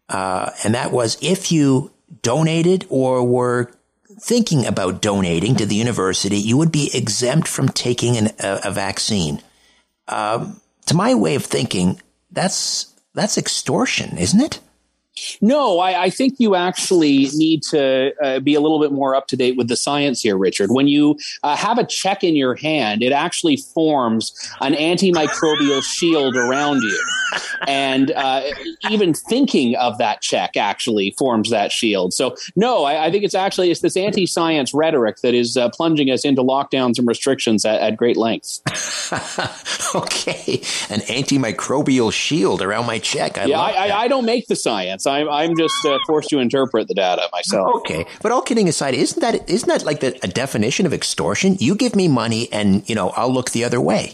uh, and that was if you donated or were thinking about donating to the university, you would be exempt from taking an, a, a, vaccine. Um, to my way of thinking, that's that's extortion, isn't it? No, I, I, think you actually need to uh, be a little bit more up to date with the science here, Richard. When you uh, have a check in your hand, it actually forms an antimicrobial [laughs] shield around you. And uh, even thinking of that check actually forms that shield. So, no, I, I think it's actually it's this anti-science rhetoric that is uh, plunging us into lockdowns and restrictions at, at great lengths. [laughs] okay, an antimicrobial shield around my check. I yeah, I, I, don't make the science. I'm I'm just uh, forced to interpret the data myself. Okay, but all kidding aside, isn't that isn't that like the, a definition of extortion? You give me money, and you know I'll look the other way.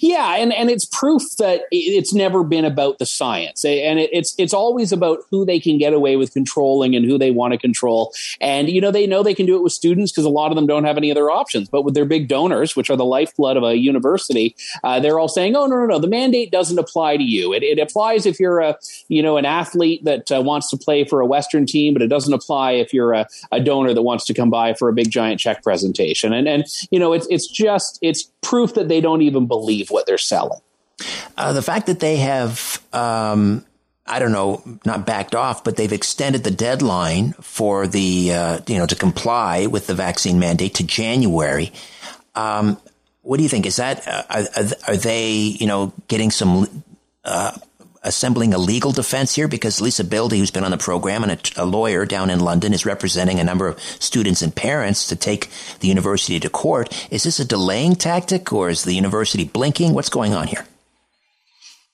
Yeah, and, and it's proof that it's never been about the science, and it's it's always about who they can get away with controlling and who they want to control. And you know they know they can do it with students because a lot of them don't have any other options. But with their big donors, which are the lifeblood of a university, uh, they're all saying, "Oh no, no, no, the mandate doesn't apply to you. It, it applies if you're a you know an athlete that uh, wants to play for a Western team, but it doesn't apply if you're a, a donor that wants to come by for a big giant check presentation." And and you know it's it's just it's proof that they don't even believe believe what they're selling. Uh, the fact that they have, um, I don't know, not backed off, but they've extended the deadline for the, uh, you know, to comply with the vaccine mandate to January. Um, what do you think? Is that, uh, are, are, they, you know, getting some, uh, assembling a legal defense here because Lisa Bildy, who's been on the program and a, a, lawyer down in London, is representing a number of students and parents to take the university to court. Is this a delaying tactic or is the university blinking? What's going on here?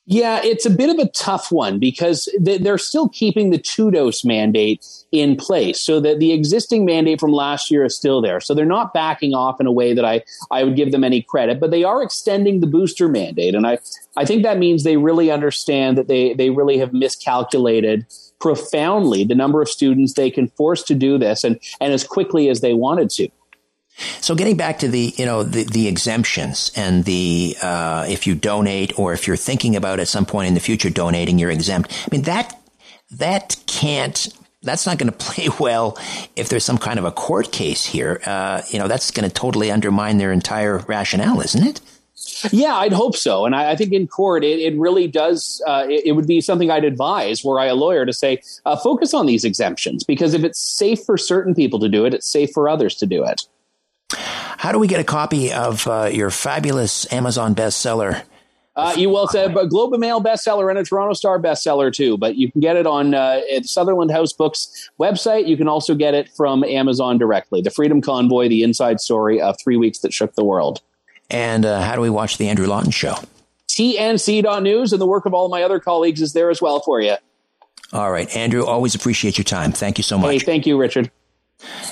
Yeah, it's a bit of a tough one because they're still keeping the two dose mandate in place so that the existing mandate from last year is still there. So they're not backing off in a way that I, I would give them any credit, but they are extending the booster mandate. And I, I think that means they really understand that they, they really have miscalculated profoundly the number of students they can force to do this and, and as quickly as they wanted to. So getting back to the, you know, the, the exemptions and the, uh, if you donate or if you're thinking about at some point in the future donating, you're exempt. I mean, that, that can't, that's not going [laughs] to play well if there's some kind of a court case here. Uh, you know, that's going to totally undermine their entire rationale, isn't it? Yeah, I'd hope so. And I, I think in court, it, it really does, uh, it, it, would be something I'd advise were I a lawyer to say, uh, focus on these exemptions because if it's safe for certain people to do it, it's safe for others to do it. How do we get a copy of uh, your fabulous Amazon bestseller? Uh, you will say a Globe and Mail bestseller and a Toronto Star bestseller too, but you can get it on uh, Sutherland House Books website. You can also get it from Amazon directly. The Freedom Convoy: The Inside Story of Three Weeks That Shook the World. And uh, how do we watch the Andrew Lawton Show? TNC.news and the work of all my other colleagues is there as well for you. All right, Andrew. Always appreciate your time. Thank you so much. Hey, thank you, Richard.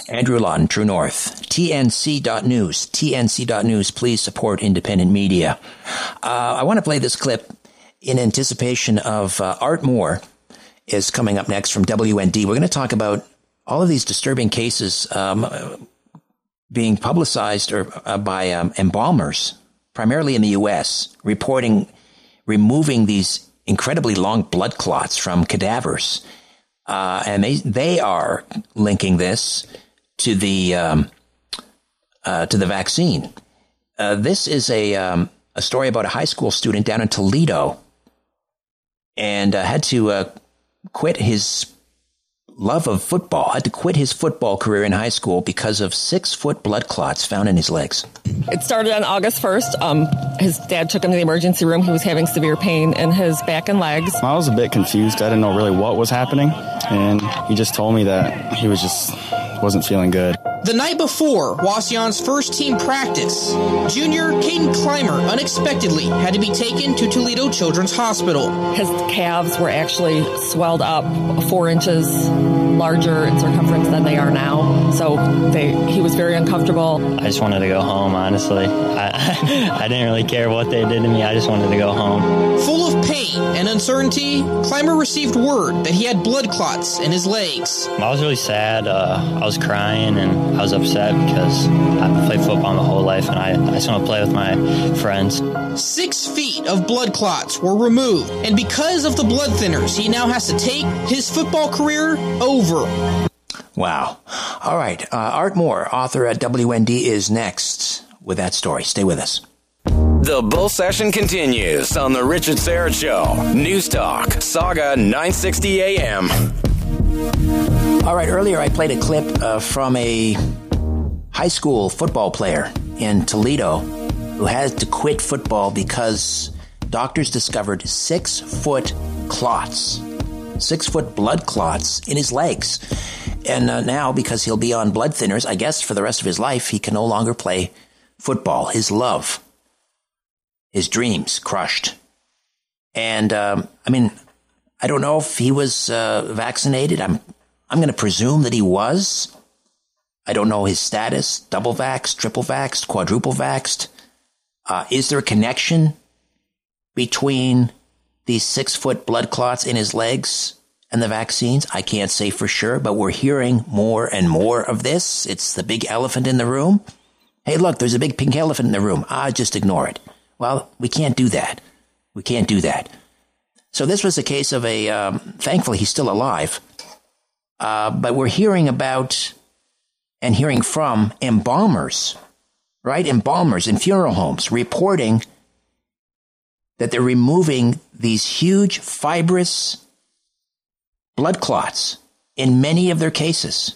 Andrew Lawton, True North. TNC.news. TNC.news. Please support independent media. Uh, I want to play this clip in anticipation of uh, Art Moore is coming up next from WND. We're going to talk about all of these disturbing cases um, being publicized or uh, by um, embalmers, primarily in the U.S., reporting removing these incredibly long blood clots from cadavers, uh, and they they are linking this to the um, uh, to the vaccine. Uh, this is a um, a story about a high school student down in Toledo, and uh, had to uh, quit his love of football, had to quit his football career in high school because of six foot blood clots found in his legs. It started on August 1st. Um, his dad took him to the emergency room. He was having severe pain in his back and legs. I was a bit confused. I didn't know really what was happening. And he just told me that he was just wasn't feeling good. The night before Wauseon's first team practice, junior Caden Clymer unexpectedly had to be taken to Toledo Children's Hospital. His calves were actually swelled up four inches larger in circumference than they are now. So they, he was very uncomfortable. I just wanted to go home, honestly. I, [laughs] I didn't really care what they did to me. I just wanted to go home. Full of pain and uncertainty, Clymer received word that he had blood clots in his legs. I was really sad. Uh, I was crying and I was upset because I've played football my whole life and I, I just want to play with my friends. Six feet of blood clots were removed, and because of the blood thinners, he now has to take his football career over. Wow. All right. Uh, Art Moore, author at WND, is next with that story. Stay with us. The bull session continues on The Richard Syrett Show. News Talk, Sauga 960 AM. All right, earlier I played a clip uh, from a high school football player in Toledo who had to quit football because doctors discovered six foot clots, six foot blood clots in his legs. And uh, now, because he'll be on blood thinners, I guess for the rest of his life, he can no longer play football. His love, his dreams crushed. And um, I mean, I don't know if he was uh, vaccinated. I'm I'm going to presume that he was. I don't know his status, double vaxxed, triple vaxxed, quadruple vaxxed. Uh, is there a connection between these six foot blood clots in his legs and the vaccines? I can't say for sure, but we're hearing more and more of this. It's the big elephant in the room. Hey, look, there's a big pink elephant in the room. Ah, just ignore it. Well, we can't do that. We can't do that. So this was a case of a, um, thankfully he's still alive. Uh, but we're hearing about and hearing from embalmers, right? Embalmers in funeral homes reporting that they're removing these huge fibrous blood clots in many of their cases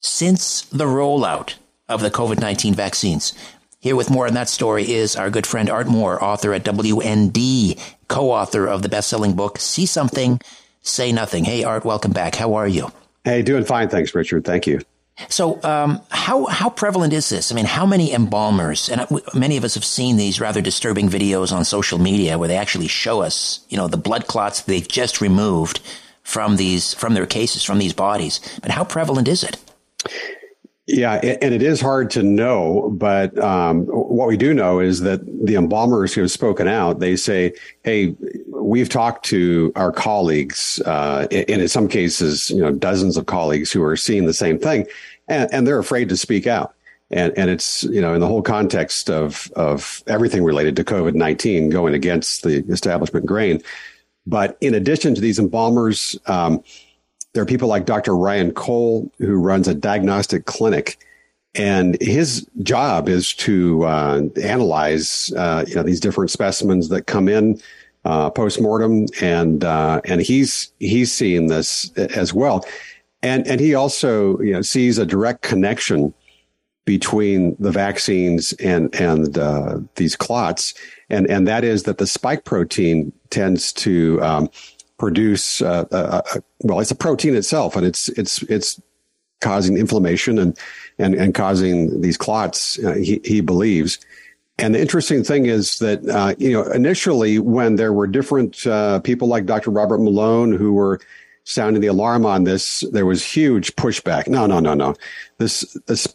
since the rollout of the COVID 19 vaccines. Here with more on that story is our good friend Art Moore, author at WND, co author of the best selling book, See Something, Say Nothing. Hey, Art, welcome back. How are you? Hey, doing fine. Thanks, Richard. Thank you. So, um, how how prevalent is this? I mean, how many embalmers? And many of us have seen these rather disturbing videos on social media where they actually show us, you know, the blood clots they've just removed from these from their cases from these bodies. But how prevalent is it? Yeah, and it is hard to know, but um, what we do know is that the embalmers who have spoken out, they say, "Hey, we've talked to our colleagues, uh, and in some cases, you know, dozens of colleagues who are seeing the same thing, and, and they're afraid to speak out." And and it's you know in the whole context of of everything related to COVID nineteen going against the establishment grain, but in addition to these embalmers. Um, there are people like Dr. Ryan Cole, who runs a diagnostic clinic, and his job is to uh, analyze uh, you know these different specimens that come in uh, post mortem, and uh, and he's he's seeing this as well, and and he also you know sees a direct connection between the vaccines and and uh, these clots, and and that is that the spike protein tends to um, produce uh, uh, uh, well it's a protein itself and it's it's it's causing inflammation and and and causing these clots uh, he, he believes and the interesting thing is that uh, you know initially when there were different uh, people like Dr. Robert Malone who were sounding the alarm on this there was huge pushback no no no no this this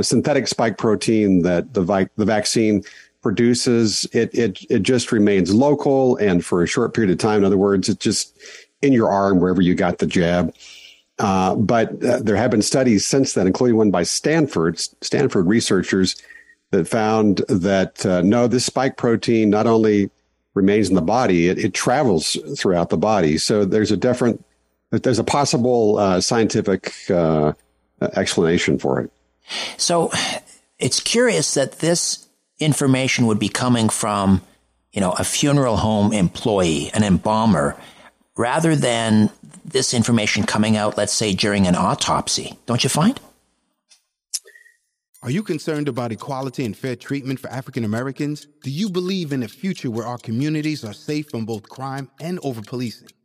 synthetic spike protein that the vi- the vaccine produces, it, it, it just remains local and for a short period of time. In other words, it just, in your arm wherever you got the jab. Uh, but uh, there have been studies since then, including one by Stanford, Stanford researchers that found that uh, no, this spike protein not only remains in the body, it, it, travels throughout the body. So there's a different, there's a possible uh, scientific uh, explanation for it. So it's curious that this information would be coming from, you know, a funeral home employee, an embalmer, rather than this information coming out, let's say, during an autopsy. Don't you find? Are you concerned about equality and fair treatment for African Americans? Do you believe in a future where our communities are safe from both crime and over policing?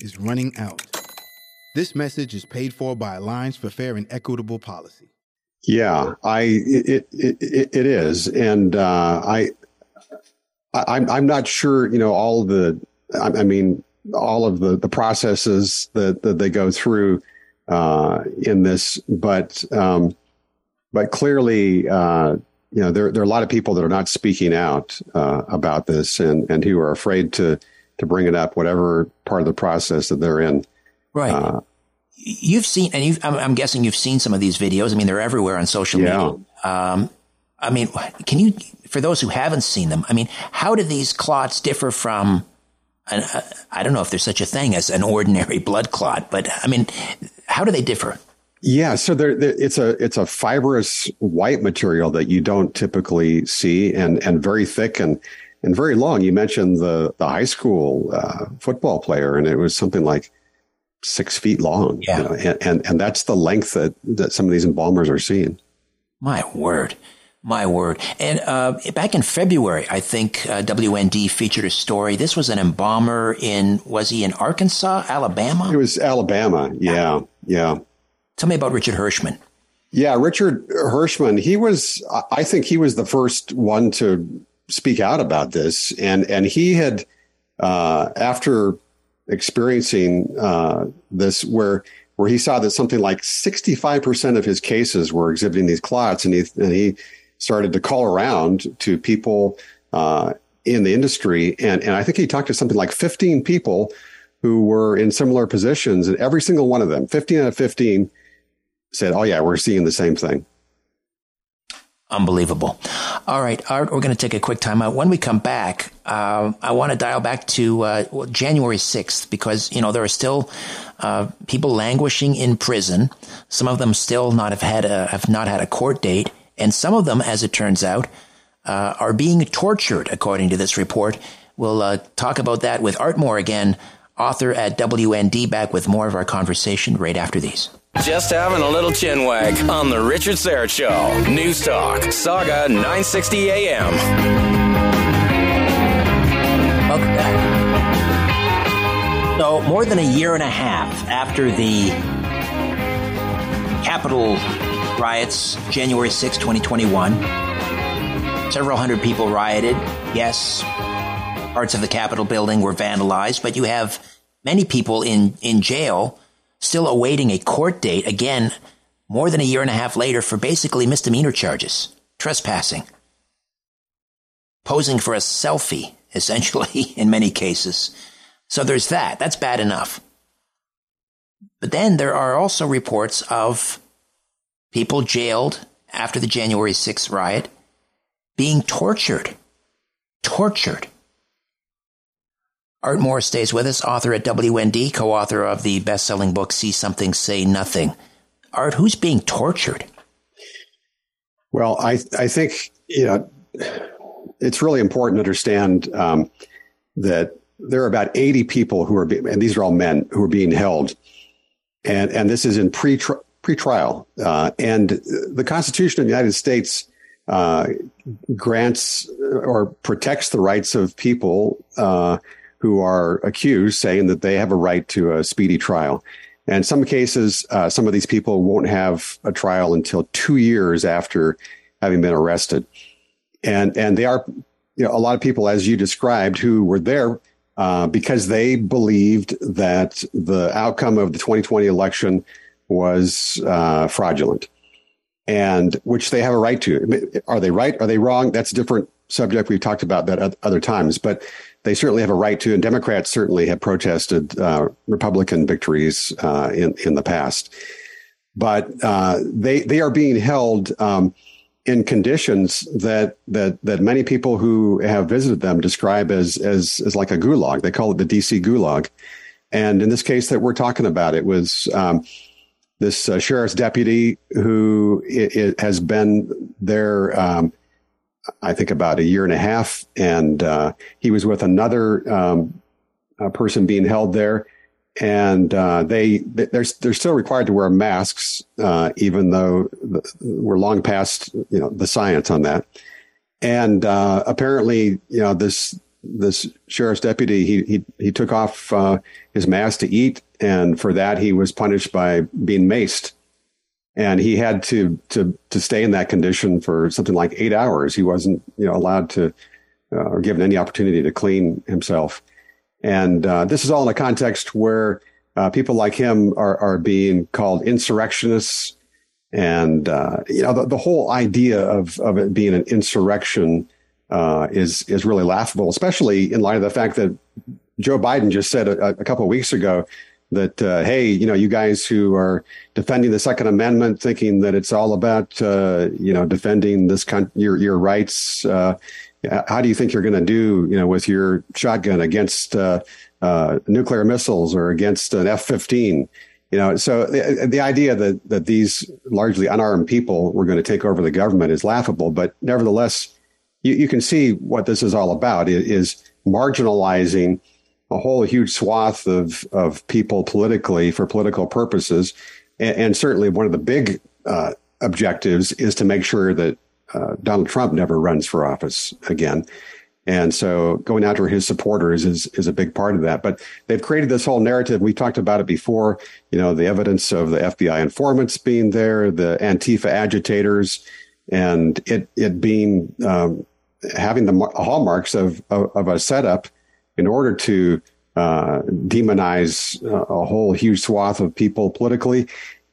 is running out. This message is paid for by Alliance for Fair and Equitable Policy. Yeah, I it it, it, it is, and uh, I, I am I'm not sure. You know, all the I, I mean, all of the the processes that that they go through uh, in this, but um, but clearly, uh, you know, there there are a lot of people that are not speaking out uh, about this, and and who are afraid to to bring it up, whatever part of the process that they're in. Right. Uh, you've seen, and I'm, I'm, guessing you've seen some of these videos. I mean, they're everywhere on social yeah. media. Um, I mean, can you, for those who haven't seen them, I mean, how do these clots differ from, an, uh, I don't know if there's such a thing as an ordinary blood clot, but I mean, how do they differ? Yeah, so there, it's a it's a fibrous white material that you don't typically see, and and very thick, and and very long. You mentioned the the high school uh, football player, and it was something like six feet long. Yeah. You know, and, and, and that's the length that that some of these embalmers are seeing. My word. My word. And uh, back in February, I think uh, WND featured a story. This was an embalmer in, was he in Arkansas, Alabama? It was Alabama. Yeah. Yeah. Tell me about Richard Hirschman. Yeah. Richard Hirschman, he was, I think he was the first one to speak out about this, and and he had uh, after experiencing uh, this where where he saw that something like 65% of his cases were exhibiting these clots and he and he started to call around to people uh, in the industry. And and I think he talked to something like 15 people who were in similar positions and every single one of them 15 out of 15 said oh yeah we're seeing the same thing Unbelievable. All right, Art, we're going to take a quick time out. When we come back, uh, I want to dial back to uh, January 6th because, you know, there are still uh, people languishing in prison. Some of them still not have had a, have not had a court date. And some of them, as it turns out, uh, are being tortured, according to this report. We'll uh, talk about that with Art Moore again, author at WND, back with more of our conversation right after these. Just having a little chin wag on the Richard Syrett Show. News Talk, Sauga 960 AM. Welcome back. So, more than a year and a half after the Capitol riots, January 6, 2021, several hundred people rioted. Yes, parts of the Capitol building were vandalized, but you have many people in, in jail still awaiting a court date, again, more than a year and a half later, for basically misdemeanor charges, trespassing, posing for a selfie, [laughs] essentially, in many cases. So there's that. That's bad enough. But then there are also reports of people jailed after the January 6th riot being tortured. Tortured. Art Moore stays with us, author at WND, co author of the best selling book See Something, Say Nothing. Art, who's being tortured? Well, I, I think, you know, it's really important to understand um, that there are about 80 people who are, be- and these are all men who are being held. And, and this is in pre pre-trial. Uh, and the Constitution of the United States uh, grants or protects the rights of people uh, who are accused, saying that they have a right to a speedy trial. And some cases, uh, some of these people won't have a trial until two years after having been arrested. And and they are, you know, a lot of people, as you described, who were there uh, because they believed that the outcome of the 2020 election was uh, fraudulent, and which they have a right to. Are they right? Are they wrong? That's different subject. We've talked about that other times, but they certainly have a right to. And Democrats certainly have protested uh, Republican victories uh, in in the past, but uh, they they are being held. Um, in conditions that that that many people who have visited them describe as as as like a gulag. They call it the DC gulag, and in this case that we're talking about, it was um, this uh, sheriff's deputy who it, it has been there. Um, I think about a year and a half, and uh, he was with another um, person being held there and uh, they they're they're still required to wear masks, uh, even though we're long past you know the science on that. And uh, apparently, you know this this sheriff's deputy he he he took off uh, his mask to eat, and for that he was punished by being maced, and he had to to to stay in that condition for something like eight hours. He wasn't you know allowed to uh, or given any opportunity to clean himself. And uh, this is all in a context where uh, people like him are, are being called insurrectionists. And, uh, you know, the, the, whole idea of, of it being an insurrection uh, is, is really laughable, especially in light of the fact that Joe Biden just said a, a couple of weeks ago that, uh, hey, you know, you guys who are defending the Second Amendment, thinking that it's all about, uh, you know, defending this con- your, your rights how do you think you're going to do, you know, with your shotgun against uh, uh, nuclear missiles or against an F-15? You know, so the, the idea that that these largely unarmed people were going to take over the government is laughable. But nevertheless, you, you can see what this is all about. It is marginalizing a whole huge swath of of people politically for political purposes, and, and certainly one of the big uh, objectives is to make sure that uh, Donald Trump never runs for office again. And so going after his supporters is, is a big part of that. But they've created this whole narrative. We talked about it before, you know, the evidence of the FBI informants being there, the Antifa agitators, and it, it being, um, having the hallmarks of, of, of, a setup in order to uh, demonize uh, a whole huge swath of people politically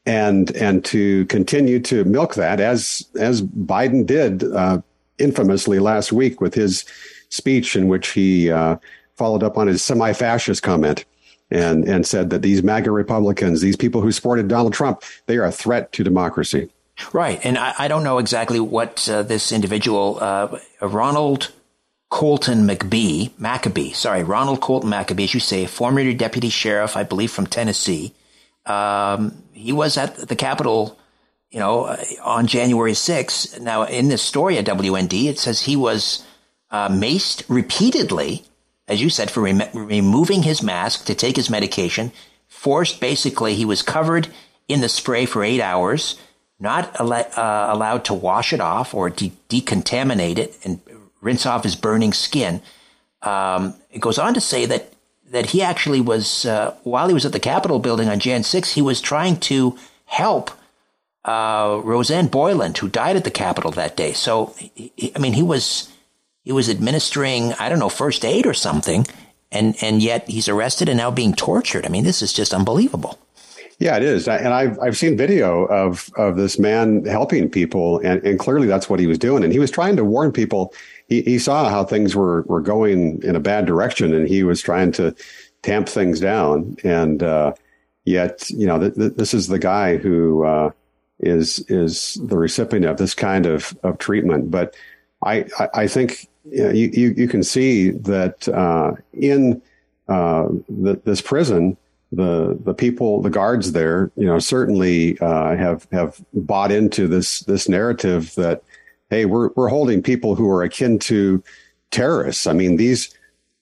and and to continue to milk that as as Biden did uh, infamously last week with his speech in which he uh, followed up on his semi-fascist comment and and said that these MAGA Republicans, these people who supported Donald Trump, they are a threat to democracy. Right, and I, I don't know exactly what uh, this individual, uh, Ronald Colton McBee, McAbee, sorry, Ronald Colton McAbee, as you say, former deputy sheriff, I believe, from Tennessee. Um, he was at the Capitol, you know, uh, on January 6th. Now, in this story at WND, it says he was uh, maced repeatedly, as you said, for rem- removing his mask to take his medication. Forced, basically, he was covered in the spray for eight hours, not uh, allowed to wash it off or de- decontaminate it and rinse off his burning skin. Um, it goes on to say that that he actually was, uh, while he was at the Capitol building on Jan 6, he was trying to help uh, Rosanne Boyland, who died at the Capitol that day. So, he, I mean, he was he was administering, I don't know, first aid or something, and and yet he's arrested and now being tortured. I mean, this is just unbelievable. Yeah, it is, and I've I've seen video of of this man helping people, and, and clearly that's what he was doing, and he was trying to warn people he, he saw how things were, were going in a bad direction and he was trying to tamp things down. And, uh, yet, you know, th- th- this is the guy who, uh, is, is the recipient of this kind of, of treatment. But I, I, I think you, know, you, you, you, can see that, uh, in, uh, the, this prison, the the people, the guards there, you know, certainly uh, have have bought into this this narrative that hey, we're we're holding people who are akin to terrorists. I mean, these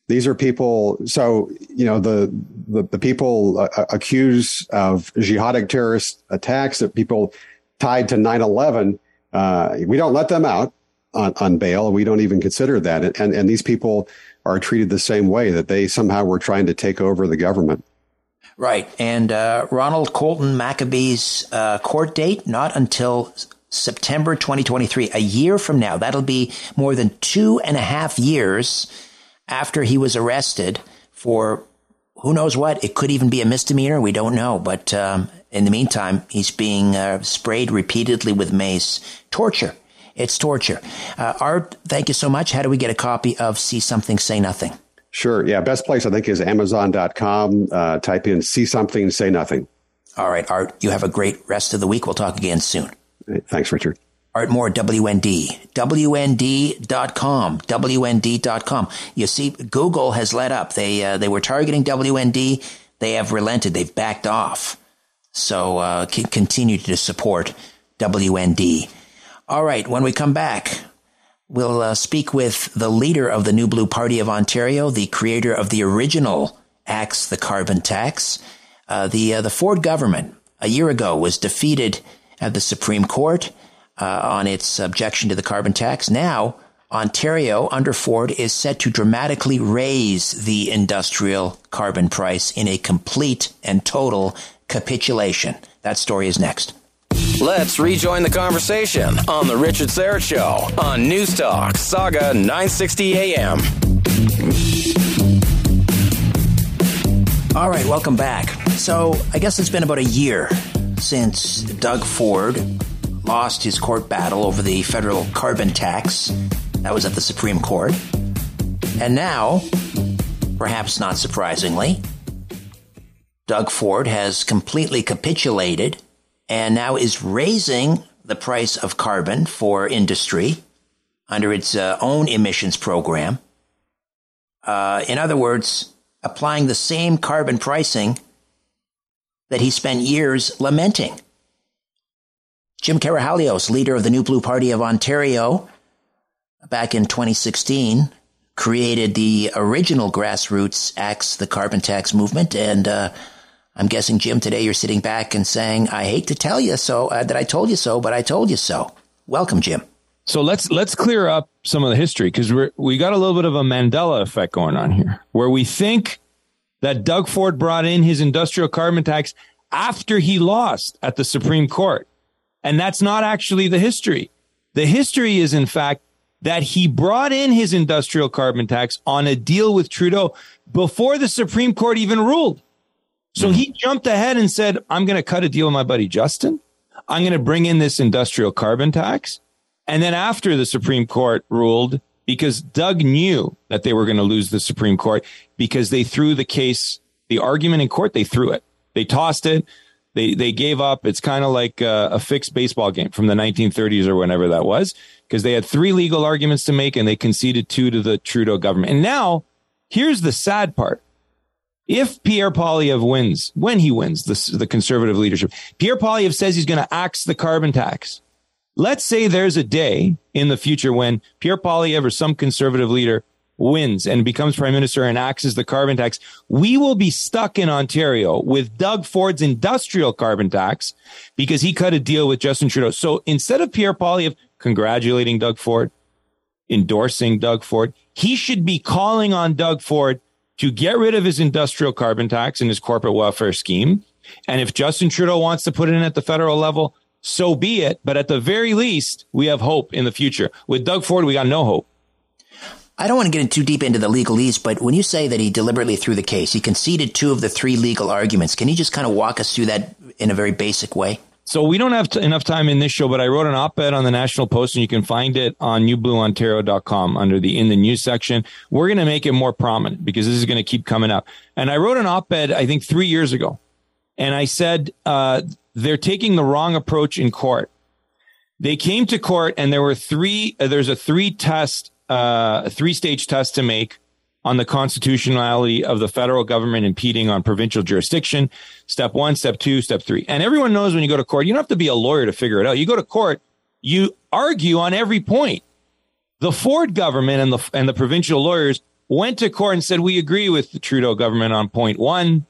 These are people. So you know the the, the people uh, accused of jihadic terrorist attacks, that people tied to 9/11. Uh, we don't let them out on, on bail. We don't even consider that. And and these people are treated the same way that they somehow were trying to take over the government. Right. And uh, Ronald Colton McAbee's uh, court date, not until September 2023, a year from now. That'll be more than two and a half years after he was arrested for who knows what. It could even be a misdemeanor. We don't know. But um, in the meantime, he's being uh, sprayed repeatedly with mace. Torture. It's torture. Uh, Art, thank you so much. How do we get a copy of See Something, Say Nothing? Sure. Yeah. Best place, I think, is Amazon.com. Uh, type in See Something, Say Nothing. All right, Art. You have a great rest of the week. We'll talk again soon. Thanks, Richard. Art Moore, WND. WND.com. WND.com. You see, Google has let up. They, uh, they were targeting WND. They have relented. They've backed off. So, uh, continue to support WND. All right, when we come back, we'll uh, speak with the leader of the New Blue Party of Ontario, the creator of the original Axe the Carbon Tax. Uh, the uh, the Ford government a year ago was defeated at the Supreme Court uh, on its objection to the carbon tax. Now, Ontario under Ford is set to dramatically raise the industrial carbon price in a complete and total capitulation. That story is next. Let's rejoin the conversation on The Richard Syrett Show on News Talk, Sauga 960 AM. All right, welcome back. So, I guess it's been about a year since Doug Ford lost his court battle over the federal carbon tax. That was at the Supreme Court. And now, perhaps not surprisingly, Doug Ford has completely capitulated and now is raising the price of carbon for industry under its uh, own emissions program. Uh, in other words, applying the same carbon pricing that he spent years lamenting. Jim Karahalios, leader of the New Blue Party of Ontario, back in 2016, created the original grassroots Axe the Carbon Tax movement and uh, I'm guessing, Jim, today you're sitting back and saying, I hate to tell you so, uh, that I told you so, but I told you so. Welcome, Jim. So let's let's clear up some of the history because we we got a little bit of a Mandela effect going on here, where we think that Doug Ford brought in his industrial carbon tax after he lost at the Supreme Court, and that's not actually the history. The history is, in fact, that he brought in his industrial carbon tax on a deal with Trudeau before the Supreme Court even ruled. So he jumped ahead and said, I'm going to cut a deal with my buddy Justin. I'm going to bring in this industrial carbon tax. And then after the Supreme Court ruled, because Doug knew that they were going to lose the Supreme Court because they threw the case, the argument in court, they threw it. They tossed it. They, they gave up. It's kind of like a, a fixed baseball game from the 1930s or whenever that was, because they had three legal arguments to make and they conceded two to the Trudeau government. And now here's the sad part if Pierre Poilievre wins, when he wins the, the conservative leadership, Pierre Poilievre says he's going to axe the carbon tax. Let's say there's a day in the future when Pierre Poilievre or some conservative leader wins and becomes prime minister and axes the carbon tax. We will be stuck in Ontario with Doug Ford's industrial carbon tax because he cut a deal with Justin Trudeau. So instead of Pierre Poilievre congratulating Doug Ford, endorsing Doug Ford, he should be calling on Doug Ford to get rid of his industrial carbon tax and his corporate welfare scheme. And if Justin Trudeau wants to put it in at the federal level, so be it. But at the very least, we have hope in the future. With Doug Ford, we got no hope. I don't want to get too deep into the legalese, but when you say that he deliberately threw the case, he conceded two of the three legal arguments. Can you just kind of walk us through that in a very basic way? So we don't have t- enough time in this show, but I wrote an op-ed on the National Post, and you can find it on newblueontario.com under the in the news section. We're going to make it more prominent because this is going to keep coming up. And I wrote an op-ed, I think, three years ago, and I said uh, they're taking the wrong approach in court. They came to court, and there were three. Uh, there's a three test, uh, three stage test to make on the constitutionality of the federal government impeding on provincial jurisdiction. Step one, step two, step three. And everyone knows when you go to court, you don't have to be a lawyer to figure it out. You go to court, you argue on every point. The Ford government and the and the provincial lawyers went to court and said, we agree with the Trudeau government on point one.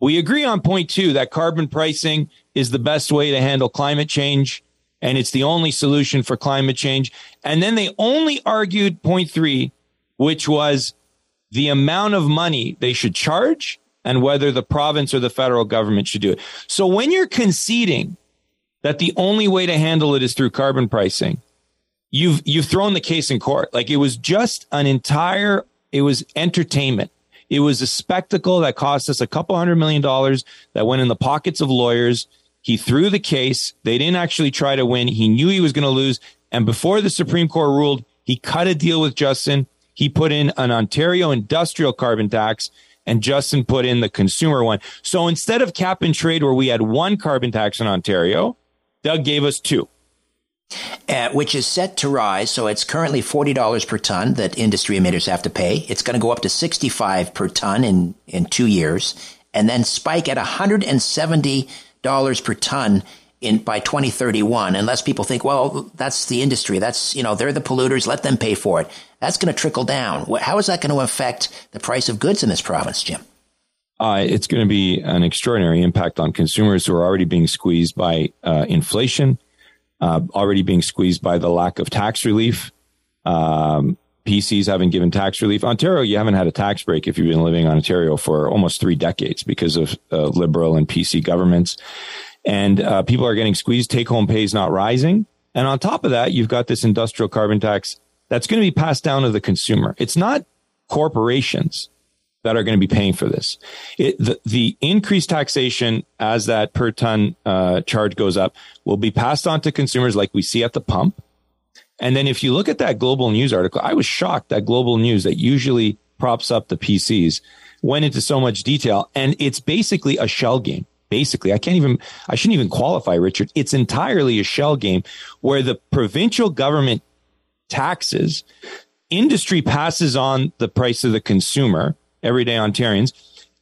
We agree on point two that carbon pricing is the best way to handle climate change and it's the only solution for climate change. And then they only argued point three, which was the amount of money they should charge and whether the province or the federal government should do it. So when you're conceding that the only way to handle it is through carbon pricing, you've you've thrown the case in court. Like it was just an entire it was entertainment. It was a spectacle that cost us a couple hundred million dollars that went in the pockets of lawyers. He threw the case. They didn't actually try to win. He knew he was going to lose. And before the Supreme Court ruled, he cut a deal with Justin. He put in an Ontario industrial carbon tax and Justin put in the consumer one. So instead of cap and trade where we had one carbon tax in Ontario, Doug gave us two uh, which is set to rise. So it's currently $40 per ton that industry emitters have to pay. It's going to go up to 65 per ton in, in two years and then spike at $170 per ton in by 2031 unless people think well that's the industry that's you know they're the polluters let them pay for it that's going to trickle down how is that going to affect the price of goods in this province jim uh, it's going to be an extraordinary impact on consumers who are already being squeezed by uh, inflation uh, already being squeezed by the lack of tax relief. Um, PCs haven't given tax relief. Ontario, you haven't had a tax break if you've been living in Ontario for almost three decades because of uh, Liberal and PC governments. And uh, people are getting squeezed. Take home pay is not rising. And on top of that, you've got this industrial carbon tax that's going to be passed down to the consumer. It's not corporations that are going to be paying for this. It, the, the increased taxation as that per ton uh, charge goes up will be passed on to consumers like we see at the pump. And then if you look at that global news article, I was shocked that global news that usually props up the PCs went into so much detail. And it's basically a shell game. Basically, I can't even, I shouldn't even qualify, Richard. It's entirely a shell game where the provincial government taxes, industry passes on the price of the consumer everyday Ontarians.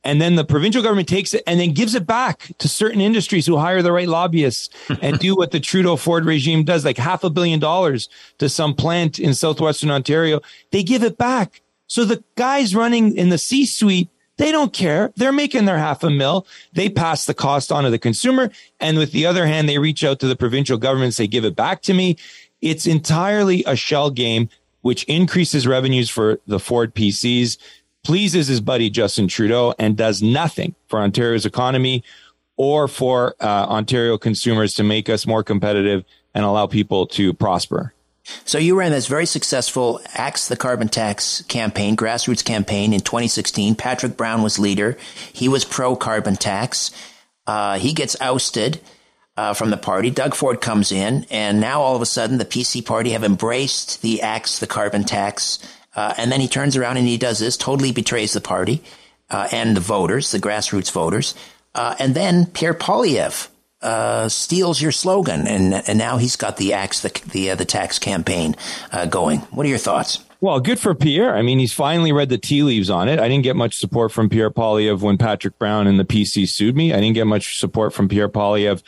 And then the provincial government takes it and then gives it back to certain industries who hire the right lobbyists [laughs] and do what the Trudeau Ford regime does, like half a billion dollars to some plant in southwestern Ontario. They give it back. So the guys running in the C suite, they don't care. They're making their half a mil. They pass the cost on to the consumer. And with the other hand, they reach out to the provincial government and say, give it back to me. It's entirely a shell game, which increases revenues for the Ford PCs pleases his buddy Justin Trudeau and does nothing for Ontario's economy or for uh, Ontario consumers to make us more competitive and allow people to prosper. So you ran this very successful Axe the Carbon Tax campaign, grassroots campaign in 2016. Patrick Brown was leader. He was pro carbon tax. Uh, he gets ousted uh, from the party. Doug Ford comes in, and now all of a sudden the PC party have embraced the Axe the Carbon Tax uh, and then he turns around and he does this, totally betrays the party uh, and the voters, the grassroots voters. Uh, and then Pierre Poilievre uh, steals your slogan, and and now he's got the axe, the the, uh, the tax campaign uh, going. What are your thoughts? Well, good for Pierre. I mean, he's finally read the tea leaves on it. I didn't get much support from Pierre Poilievre when Patrick Brown and the PC sued me. I didn't get much support from Pierre Poilievre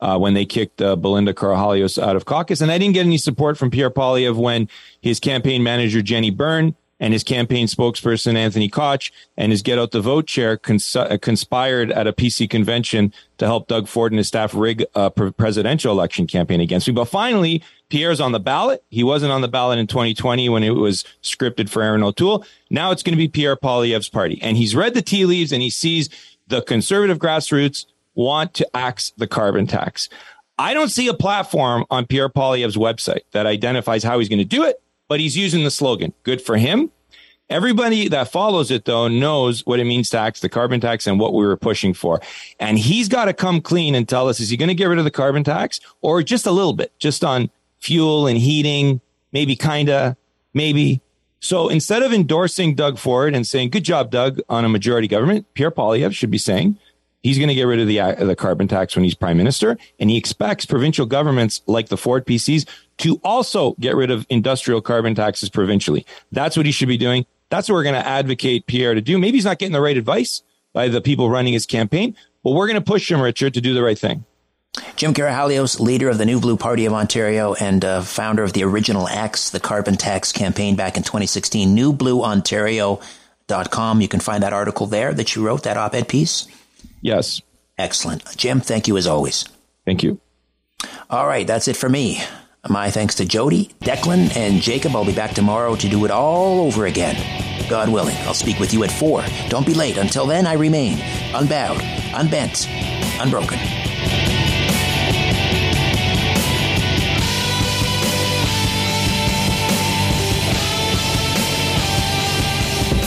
uh, when they kicked uh, Belinda Karahalios out of caucus. And I didn't get any support from Pierre Poilievre when his campaign manager, Jenny Byrne, and his campaign spokesperson, Anthony Koch, and his Get Out the Vote chair cons- uh, conspired at a PC convention to help Doug Ford and his staff rig a pre- presidential election campaign against me. But finally, Pierre's on the ballot. He wasn't on the ballot in 2020 when it was scripted for Erin O'Toole. Now it's going to be Pierre Poilievre's party. And he's read the tea leaves and he sees the conservative grassroots want to axe the carbon tax. I don't see a platform on Pierre Poilievre's website that identifies how he's going to do it, but he's using the slogan. Good for him. Everybody that follows it, though, knows what it means to axe the carbon tax and what we were pushing for. And he's got to come clean and tell us is he going to get rid of the carbon tax or just a little bit, just on fuel and heating, maybe kind of, maybe. So instead of endorsing Doug Ford and saying, good job, Doug, on a majority government, Pierre Poilievre should be saying, He's going to get rid of the, uh, the carbon tax when he's prime minister. And he expects provincial governments like the Ford PCs to also get rid of industrial carbon taxes provincially. That's what he should be doing. That's what we're going to advocate Pierre to do. Maybe he's not getting the right advice by the people running his campaign, but we're going to push him, Richard, to do the right thing. Jim Karahalios, leader of the New Blue Party of Ontario and uh, founder of the original X, the carbon tax campaign back in 2016, newblueontario.com. You can find that article there that you wrote, that op ed piece. Yes. Excellent. Jim, thank you as always. Thank you. All right, that's it for me. My thanks to Jody, Declan, and Jacob. I'll be back tomorrow to do it all over again. God willing, I'll speak with you at 4. Don't be late. Until then, I remain unbowed, unbent, unbroken.